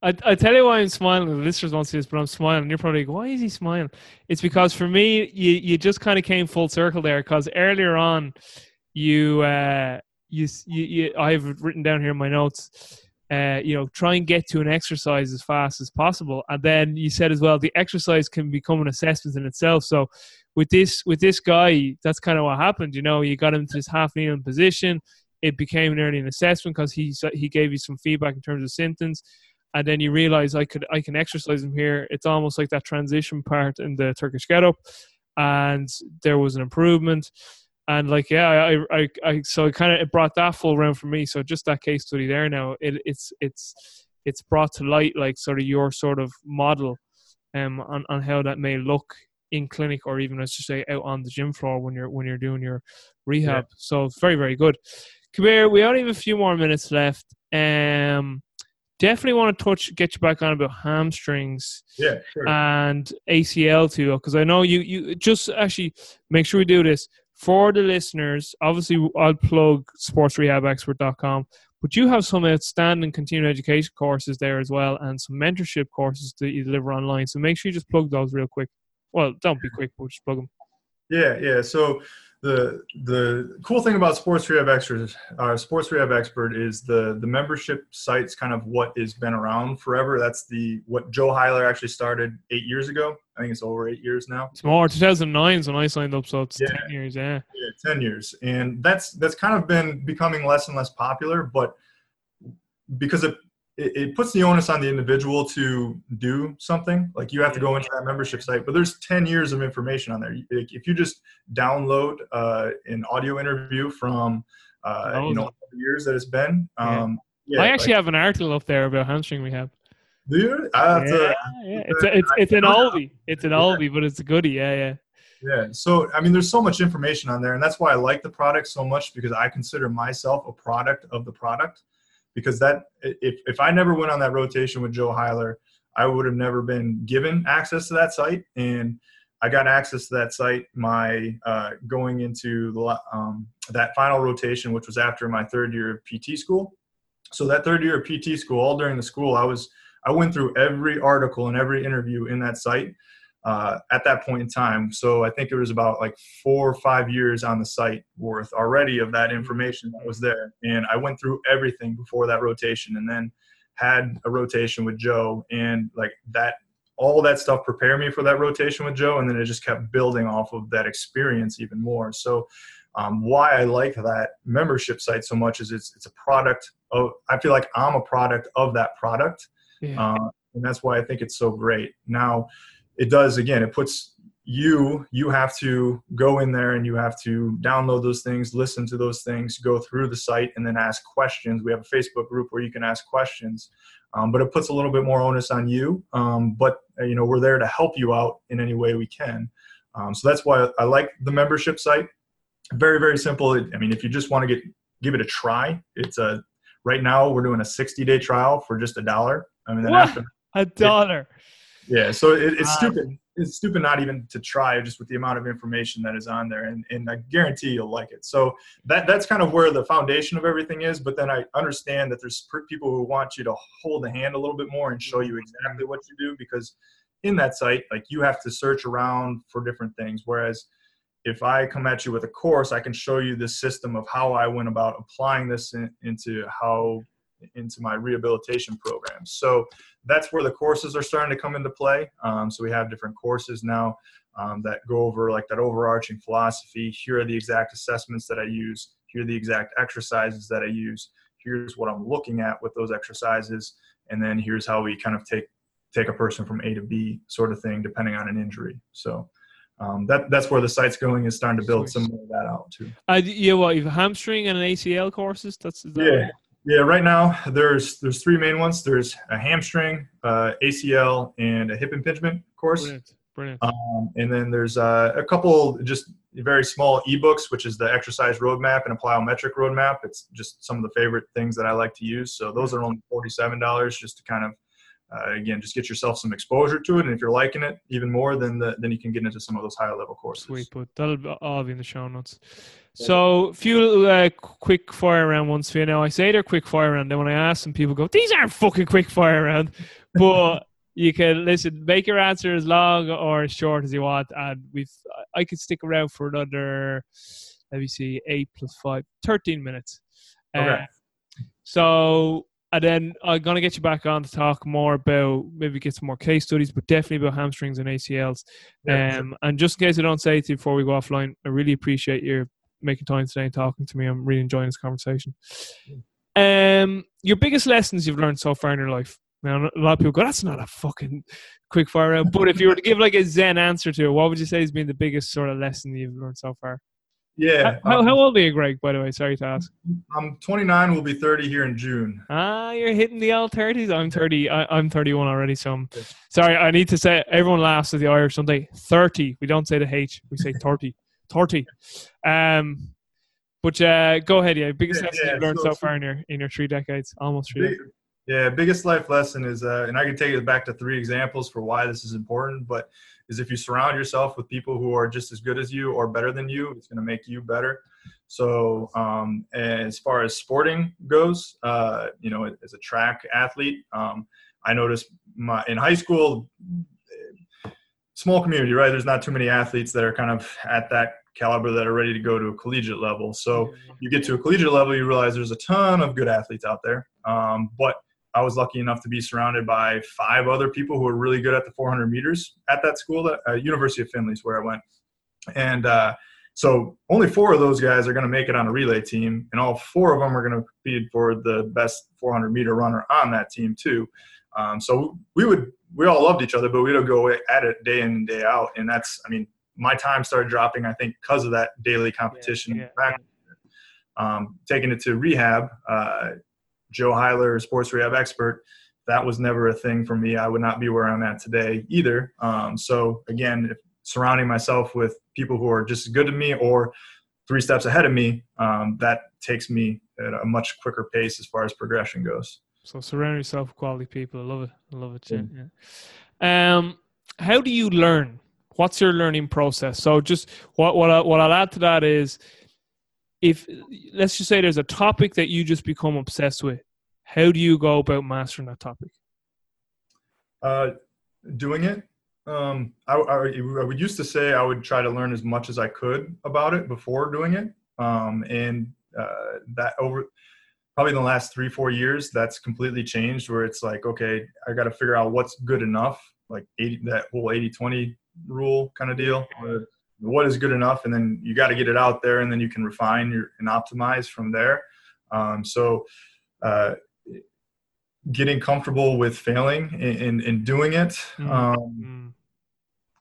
I, I tell you why I'm smiling. The listeners won't see this, but I'm smiling. You're probably like, why is he smiling? It's because for me, you you just kind of came full circle there. Because earlier on, you uh, you, you you I've written down here in my notes. Uh, you know, try and get to an exercise as fast as possible, and then you said as well the exercise can become an assessment in itself. So, with this with this guy, that's kind of what happened. You know, you got him to this half kneeling position. It became nearly an assessment because he he gave you some feedback in terms of symptoms and then you realize I could I can exercise him here. It's almost like that transition part in the Turkish get up, and there was an improvement. And like yeah, I I, I so it kind of it brought that full round for me. So just that case study there now, it, it's it's it's brought to light like sort of your sort of model, um, on on how that may look in clinic or even let's just say out on the gym floor when you're when you're doing your rehab. So it's very very good. Come here. We only have a few more minutes left. Um, definitely want to touch get you back on about hamstrings Yeah, sure. and ACL too, because I know you you just actually make sure we do this for the listeners. Obviously, I'll plug sportsrehabexpert.com, but you have some outstanding continuing education courses there as well, and some mentorship courses that you deliver online. So make sure you just plug those real quick. Well, don't be quick, but just plug them. Yeah, yeah. So the the cool thing about Sports Rehab Expert, uh, Sports Rehab Expert, is the the membership site's kind of what has been around forever. That's the what Joe Heiler actually started eight years ago. I think it's over eight years now. It's more 2009 is when I signed up, so it's Yeah. 10 years. Yeah, Yeah, ten years, and that's that's kind of been becoming less and less popular. But because it it, it puts the onus on the individual to do something. Like you have to go into that membership site, but there's 10 years of information on there. If you just download uh, an audio interview from, uh, you know, the years that it's been. Um, yeah, I actually like, have an article up there about hamstring rehab. do you? Have yeah, to, yeah. It's, a, it's, it's an oldie. It's an oldie, but it's a goodie. Yeah, yeah. Yeah. So, I mean, there's so much information on there, and that's why I like the product so much because I consider myself a product of the product. Because that, if, if I never went on that rotation with Joe Heiler, I would have never been given access to that site. And I got access to that site my uh, going into the, um, that final rotation, which was after my third year of PT school. So that third year of PT school, all during the school, I was I went through every article and every interview in that site uh, at that point in time. So I think it was about like four or five years on the site worth already of that information that was there. And I went through everything before that rotation and then had a rotation with Joe and like that all that stuff prepared me for that rotation with Joe and then it just kept building off of that experience even more. So um, why I like that membership site so much is it's it's a product of I feel like I'm a product of that product. yeah. Uh, and that's why I think it's so great. Now, it does again. It puts you. You have to go in there and you have to download those things, listen to those things, go through the site, and then ask questions. We have a Facebook group where you can ask questions, um, but it puts a little bit more onus on you. Um, but uh, you know, we're there to help you out in any way we can. Um, so that's why I like the membership site. Very very simple. I mean, if you just want to get give it a try, it's a right now we're doing a 60 day trial for just a dollar. I mean, then What? after A dollar. Yeah, so it, it's Wow. stupid. It's stupid not even to try just with the amount of information that is on there, and, and I guarantee you'll like it. So that that's kind of where the foundation of everything is. But then I understand that there's people who want you to hold the hand a little bit more and show you mm-hmm. exactly what you do because in that site, like you have to search around for different things. Whereas if I come at you with a course, I can show you the system of how I went about applying this in, into how into my rehabilitation programs. So that's where the courses are starting to come into play. Um, so we have different courses now um, that go over like that overarching philosophy. Here are the exact assessments that I use. Here are the exact exercises that I use. Here's what I'm looking at with those exercises, and then here's how we kind of take take a person from A to B, sort of thing, depending on an injury. So um, that that's where the site's going is starting to build some of that out too. Uh, yeah, you've hamstring and an ACL courses. That's that yeah. Right? Yeah, right now there's there's three main ones. There's a hamstring, uh, ACL, and a hip impingement course. Brilliant. Brilliant. Um, and then there's uh, a couple just very small ebooks, which is the exercise roadmap and a plyometric roadmap. It's just some of the favorite things that I like to use. So those are only forty-seven dollars, just to kind of uh, again just get yourself some exposure to it. And if you're liking it even more, then the, then you can get into some of those higher level courses. Sweet, but that'll all be in the show notes. So, a few uh, quick fire round ones for you now. I say they're quick fire round. Then when I ask them, people go, "These aren't fucking quick fire round." But you can listen, make your answer as long or as short as you want, and we've I could stick around for another. Let me see, eight plus five, 13 minutes. Okay. Uh, so and then I'm gonna get you back on to talk more about maybe get some more case studies, but definitely about hamstrings and ACLs. Yeah, um, sure. and just in case I don't say it to you before we go offline, I really appreciate your making time today and talking to me. I'm really enjoying this conversation. Um, your biggest lessons you've learned so far in your life. Now, a lot of people go, "That's not a fucking quick fire round." But if you were to give like a zen answer to it, what would you say has been the biggest sort of lesson you've learned so far? Yeah. How, um, how old are you, Greg? By the way, sorry to ask. I'm 29. Will be 30 here in June. Ah, you're hitting the old 30s. I'm 30. I, am 31 already. So I'm sorry. I need to say everyone laughs at the Irish Sunday. 30. We don't say the H. We say 30. 30. Um, but uh, go ahead. Yeah, biggest yeah, lesson yeah, you've learned so, so, far in your in your three decades, almost three. Big, yeah, biggest life lesson is, uh, and I can take it back to three examples for why this is important. But is if you surround yourself with people who are just as good as you or better than you, it's going to make you better. So, um, as far as sporting goes, uh, you know, as a track athlete, um, I noticed my in high school, small community, right? There's not too many athletes that are kind of at that caliber that are ready to go to a collegiate level. So you get to a collegiate level, you realize there's a ton of good athletes out there. Um, but I was lucky enough to be surrounded by five other people who were really good at the 400 meters at that school, at uh, University of Findlay is where I went. And uh, so only four of those guys are going to make it on a relay team, and all four of them are going to compete for the best 400 meter runner on that team too. Um, so we would we all loved each other, but we would go at it day in and day out, and that's I mean my time started dropping I think because of that daily competition. Yeah, yeah. Um, taking it to rehab, uh, Joe Heiler, sports rehab expert, that was never a thing for me. I would not be where I'm at today either. Um, so again, if surrounding myself with people who are just as good as me or three steps ahead of me, um, that takes me at a much quicker pace as far as progression goes. So surround yourself with quality people. I love it. I love it. Yeah. yeah. Um, how do you learn? What's your learning process? So just what what I, what I'll add to that is if let's just say there's a topic that you just become obsessed with, how do you go about mastering that topic? Uh, doing it. Um, I, I, I, would used to say I would try to learn as much as I could about it before doing it, um, and uh, that over probably in the last three four years that's completely changed. Where it's like, okay, I got to figure out what's good enough, like 80, that whole 80-20 rule kind of deal what is good enough and then you got to get it out there and then you can refine your, and optimize from there um, so uh, getting comfortable with failing and, and, doing it mm-hmm. um,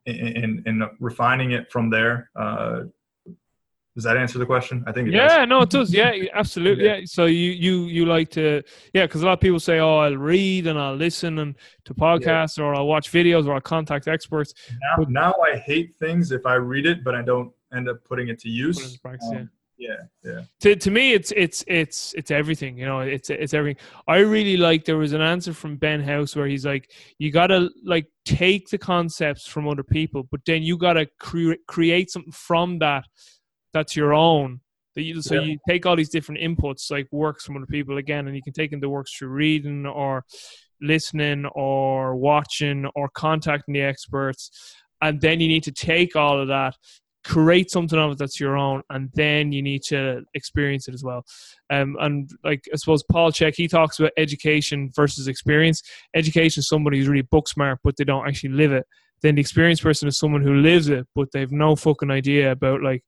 mm-hmm. and, and, refining it from there uh, does that answer the question? I think. yeah, does. no, it does. Yeah, absolutely. yeah. yeah. So you you you like to yeah, because a lot of people say, oh, I'll read and I'll listen and to podcasts yeah. or I'll watch videos or I'll contact experts. Now, but, now I hate things if I read it, but I don't end up putting it to use. Practice, um, yeah. yeah, yeah. To to me, it's it's it's it's everything. You know, it's it's everything. I really like. There was an answer from Ben House where he's like, you gotta like take the concepts from other people, but then you gotta cre- create something from that that's your own. That you, so yeah. you take all these different inputs, like works from other people again, and you can take in the works through reading or listening or watching or contacting the experts, and then you need to take all of that, create something of it that's your own, and then you need to experience it as well. Um, and like I suppose Paul Chek, he talks about education versus experience. Education is somebody who's really book smart, but they don't actually live it. Then the experienced person is someone who lives it, but they've no fucking idea about like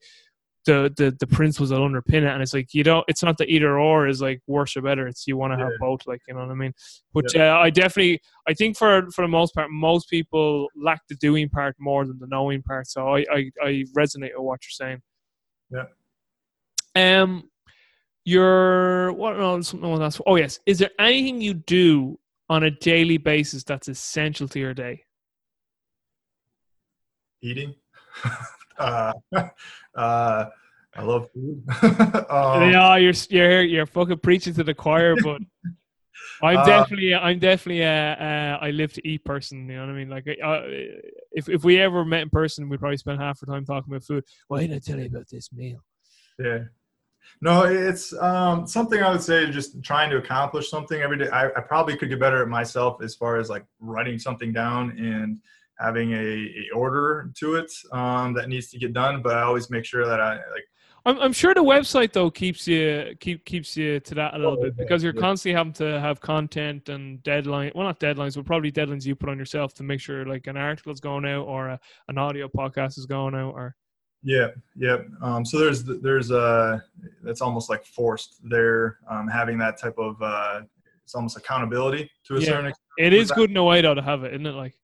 the the the principles that underpin it and it's like you don't it's not the either or is like worse or better. It's you want to have both like you know what i mean? But yeah. uh, i definitely i think for for the most part most people lack the doing part more than the knowing part. So i i, I resonate with what you're saying. Yeah. Um your what no, something want oh yes. Is there anything you do on a daily basis that's essential to your day? Eating uh, uh, I love food. um, yeah, you're you're you're fucking preaching to the choir, but I'm uh, definitely I'm definitely a, a I live to eat person. You know what I mean? Like, uh, if if we ever met in person, we'd probably spend half our time talking about food. Why didn't I tell you about this meal? Yeah. No, it's um, something I would say just trying to accomplish something every day. I, I probably could get better at myself as far as like writing something down and having a, a order to it um, that needs to get done. But I always make sure that I like. I'm, I'm sure the website though keeps you keep keeps you to that a little oh, bit because you're yeah. constantly having to have content and deadline. Well, not deadlines, but probably deadlines you put on yourself to make sure like an article is going out or a, an audio podcast is going out or. Yeah, yeah. Um, so there's there's uh that's almost like forced there um, having that type of uh, it's almost accountability to a yeah. certain extent. It is good in a way though to have it, isn't it? Like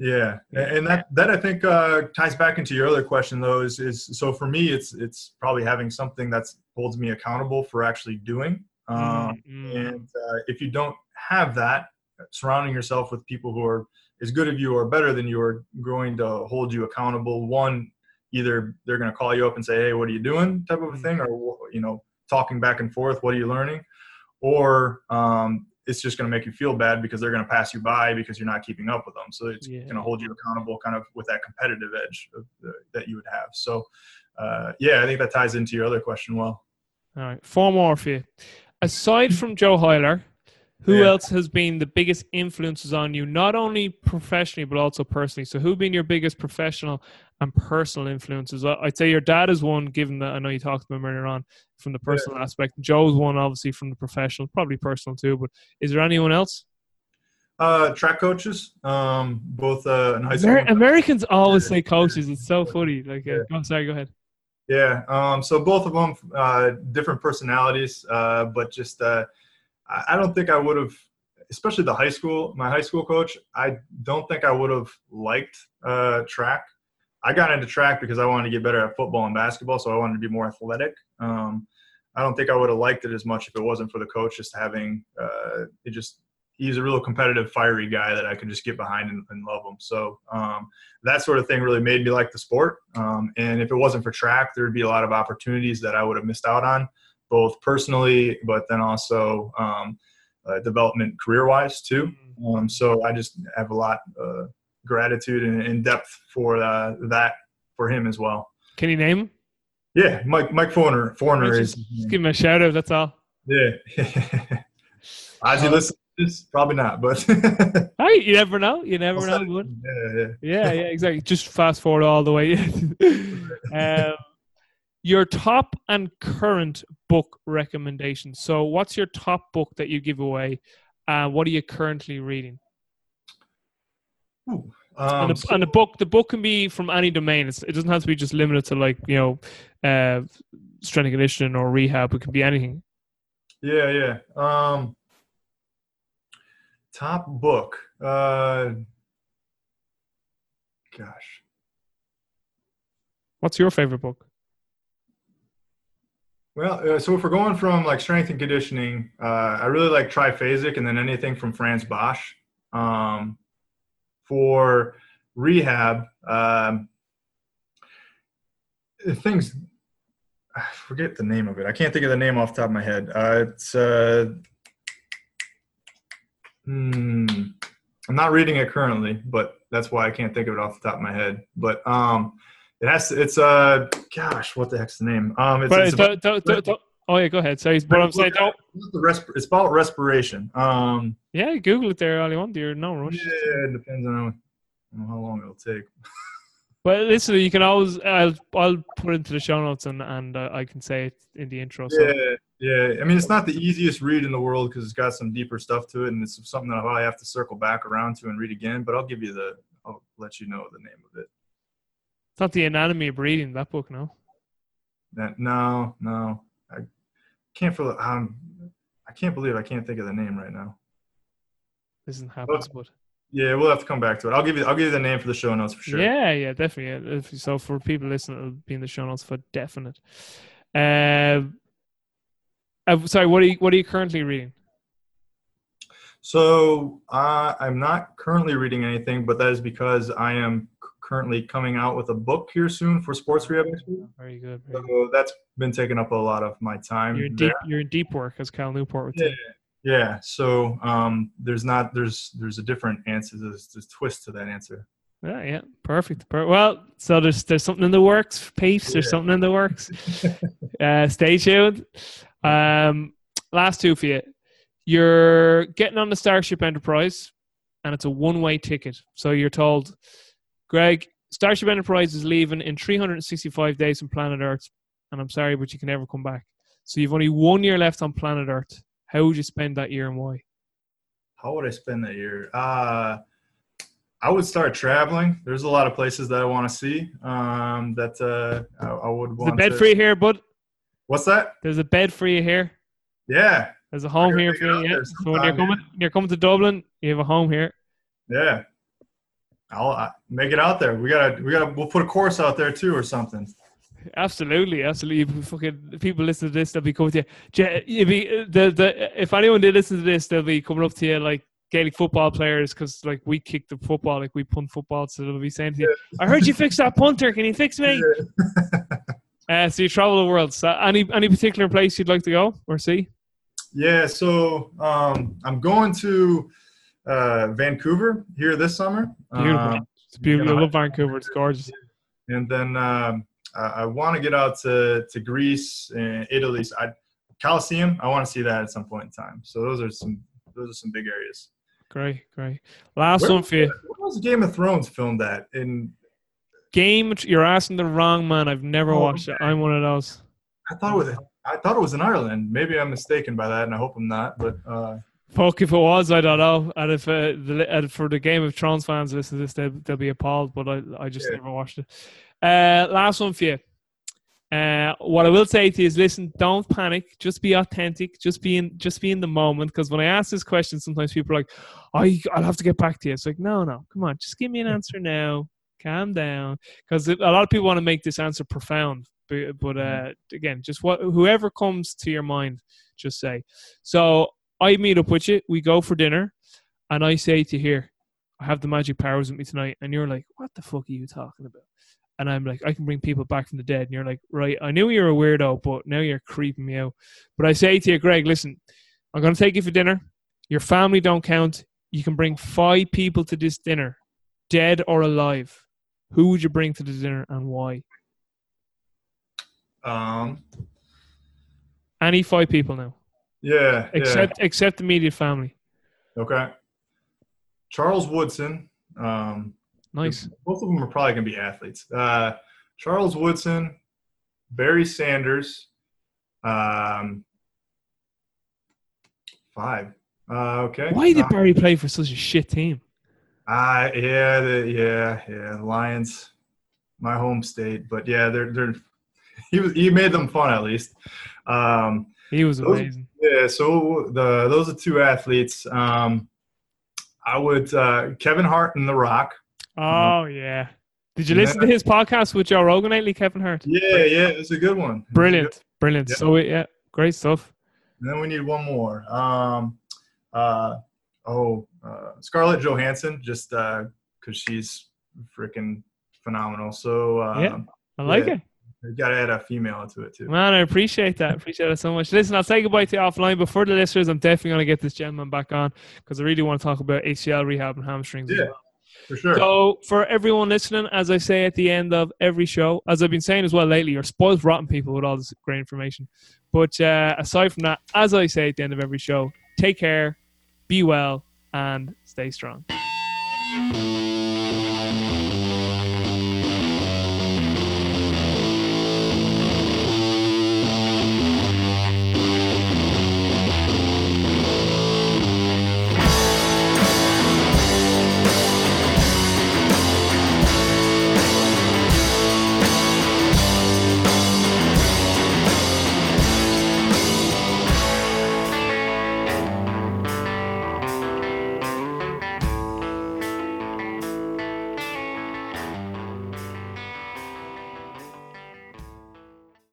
yeah, and that that I think uh, ties back into your other question though is is so for me it's it's probably having something that holds me accountable for actually doing. Um, mm-hmm. And uh, if you don't have that, surrounding yourself with people who are as good as you or better than you are going to hold you accountable. One, either they're going to call you up and say, "Hey, what are you doing?" type of a mm-hmm. thing, or you know, talking back and forth, "What are you learning?" Or um, it's just going to make you feel bad because they're going to pass you by because you're not keeping up with them. So it's yeah. going to hold you accountable, kind of with that competitive edge the, that you would have. So, uh, yeah, I think that ties into your other question well. All right, four more for you. Aside from Joe Heiler, who yeah. else has been the biggest influences on you, not only professionally but also personally? So, who been your biggest professional and personal influences? I'd say your dad is one, given that I know you talked about him earlier on from the personal yeah. aspect. Joe's one, obviously, from the professional, probably personal too. But is there anyone else? Uh, track coaches, um, both uh, in high school. Amer- Americans always say coaches. It's so funny. Like, uh, I'm sorry. Go ahead. Yeah. Um, so both of them, uh, different personalities, uh, but just uh, I don't think I would have, especially the high school, my high school coach. I don't think I would have liked uh, track. I got into track because I wanted to get better at football and basketball, so I wanted to be more athletic. Um, I don't think I would have liked it as much if it wasn't for the coach just having uh, it. Just he's a real competitive, fiery guy that I could just get behind and, and love him. So um, that sort of thing really made me like the sport. Um, and if it wasn't for track, there'd be a lot of opportunities that I would have missed out on both personally, but then also um, uh, development career wise too. Mm-hmm. Um, so I just have a lot of uh, gratitude and, and, depth for uh, that for him as well. Can you name him? Yeah, Mike Mike Forner. Forner is. Just give him a shout out. That's all. Yeah. As he um, listens this, probably not, but hey, you never know. You never know. Yeah, yeah, yeah, yeah, exactly. Just fast forward all the way. um, your top and current book recommendations. So, what's your top book that you give away? Uh, what are you currently reading? Ooh, um, and, the, so, and, the, book, the book can be from any domain. It's, it doesn't have to be just limited to like you know, uh, strength and conditioning or rehab. It can be anything. Yeah, yeah. Um, top book. Uh, gosh. What's your favorite book? Well, uh, so if we're going from like strength and conditioning, uh, I really like triphasic and then anything from Frans Bosch. Um, for rehab, um, things, I forget the name of it. I can't think of the name off the top of my head. Uh, it's, uh, hmm, I'm not reading it currently, but that's why I can't think of it off the top of my head. But um, it has to, it's uh gosh, what the heck's the name? Um, it's, but it's about, don't, don't, don't, oh yeah, go ahead. Sorry, but I'm saying don't. The resp- it's about respiration. Um, yeah, Google it there all you want. You're no rush. Yeah, it depends on how, how long it'll take. But listen, you can always I'll I'll put it into the show notes and and uh, I can say it in the intro. So. Yeah, yeah. I mean, it's not the easiest read in the world because it's got some deeper stuff to it, and it's something that I have to circle back around to and read again. But I'll give you the, I'll let you know the name of it. It's not the anatomy of breathing. That book, no. That no, no. I can't feel. Um, I can't believe I can't think of the name right now. This isn't happens, but yeah, we'll have to come back to it. I'll give you. I'll give you the name for the show notes for sure. Yeah, yeah, definitely. If, so for people listening, it'll be in the show notes for definite. Uh, uh, sorry, what are you what are you currently reading? So uh, I'm not currently reading anything, but that is because I am currently coming out with a book here soon for Sports Rehab Very good. Very so good. that's been taking up a lot of my time. You're in there. deep. You're in deep work, as Cal Newport would Yeah, say. yeah. So um, there's not there's there's a different answer. There's, there's twist to that answer. Yeah, yeah, perfect. Per- well, so there's there's something in the works, peeps. There's Yeah. something in the works. uh, stay tuned. Um, last two for you. You're getting on the Starship Enterprise, and it's a one-way ticket. So you're told, Greg, Starship Enterprise is leaving in 365 days from planet Earth, and I'm sorry, but you can never come back. So you've only one year left on planet Earth. How would you spend that year and why? How would I spend that year? Uh, I would start traveling. There's a lot of places that I want to see. Um, that uh, I, I would There's a bed to, for you here, bud. What's that? There's a bed for you here. Yeah, There's a home here for you. Yeah. So when you're coming, you're coming to Dublin. You have a home here. yeah. I'll I, make it out there. We gotta, we gotta, we'll put a course out there too or something. Absolutely, absolutely. Fucking people listen to this, they'll be coming to you. You'll be, the, the, if anyone did listen to this, they'll be coming up to you like Gaelic football players because like we kick the football, like we punt football, so they'll be saying to you, "I heard you fixed that punter. Can you fix me?" Uh, so you travel the world. So any any particular place you'd like to go or see? Yeah, so um, I'm going to uh, Vancouver here this summer. Beautiful. Um, It's beautiful. I love Vancouver. It's gorgeous. and then um, I, I want to get out to, to Greece and Italy. So I, Colosseum, I want to see that at some point in time. So those are some those are some big areas. Great, great. Last Where- one for you. Where was Game of Thrones filmed at? In Game. You're asking the wrong man. I've never Oh, watched it. I'm one of those. I thought it was I thought it was in Ireland. Maybe I'm mistaken by that, and I hope I'm not. But uh, Fuck, if it was, I don't know. And if uh, the, uh, for the Game of Thrones fans listen to this, they'll, they'll be appalled. But I, I just Yeah. never watched it. Uh, last one for you. Uh, what I will say to you is, listen, don't panic. Just be authentic. Just be in, just be in the moment. Because when I ask this question, sometimes people are like, "I, I'll have to get back to you." It's like, no, no, come on, just give me an answer now. Calm down. Because a lot of people want to make this answer profound, but, but uh, again, just what whoever comes to your mind, just say. So I meet up with you. We go for dinner, and I say to you, "Here, I have the magic powers with me tonight," and you're like, "What the fuck are you talking about?" And I'm like, "I can bring people back from the dead," and you're like, "Right, I knew you were a weirdo, but now you're creeping me out." But I say to you, Greg, listen, I'm going to take you for dinner. Your family don't count. You can bring five people to this dinner, dead or alive. Who would you bring to the dinner and why? um, Any five people now, yeah, except except the immediate family. Okay. Charles Woodson. Um, Nice. Both of them are probably going to be athletes. Uh, Charles Woodson, Barry Sanders, um, five. Uh, okay. Why did Barry play for such a shit team? Uh, yeah, the, yeah, yeah. Lions, my home state, but yeah, they're they're. He was he made them fun at least. Um, He was Those- amazing. yeah, so the those are two athletes. Um, I would uh, Kevin Hart and The Rock. Oh yeah. Did you Yeah. listen to his podcast with Joe Rogan lately, Kevin Hart? Yeah, yeah, it's a good one. A good- Brilliant, brilliant. Yeah. So yeah, great stuff. And then we need one more. Um, uh, oh, uh, Scarlett Johansson, just because she's freaking phenomenal. So uh, Yeah. I like Yeah. it, you got to add a female into it too. man. I appreciate that. Appreciate it so much. Listen, I'll say goodbye to you offline, but for the listeners, I'm definitely going to get this gentleman back on because I really want to talk about ACL rehab and hamstrings. Yeah. For sure. So, for everyone listening, as I say at the end of every show, as I've been saying as well lately, you're spoiled rotten people with all this great information. But uh, aside from that, as I say at the end of every show, take care, be well, and stay strong.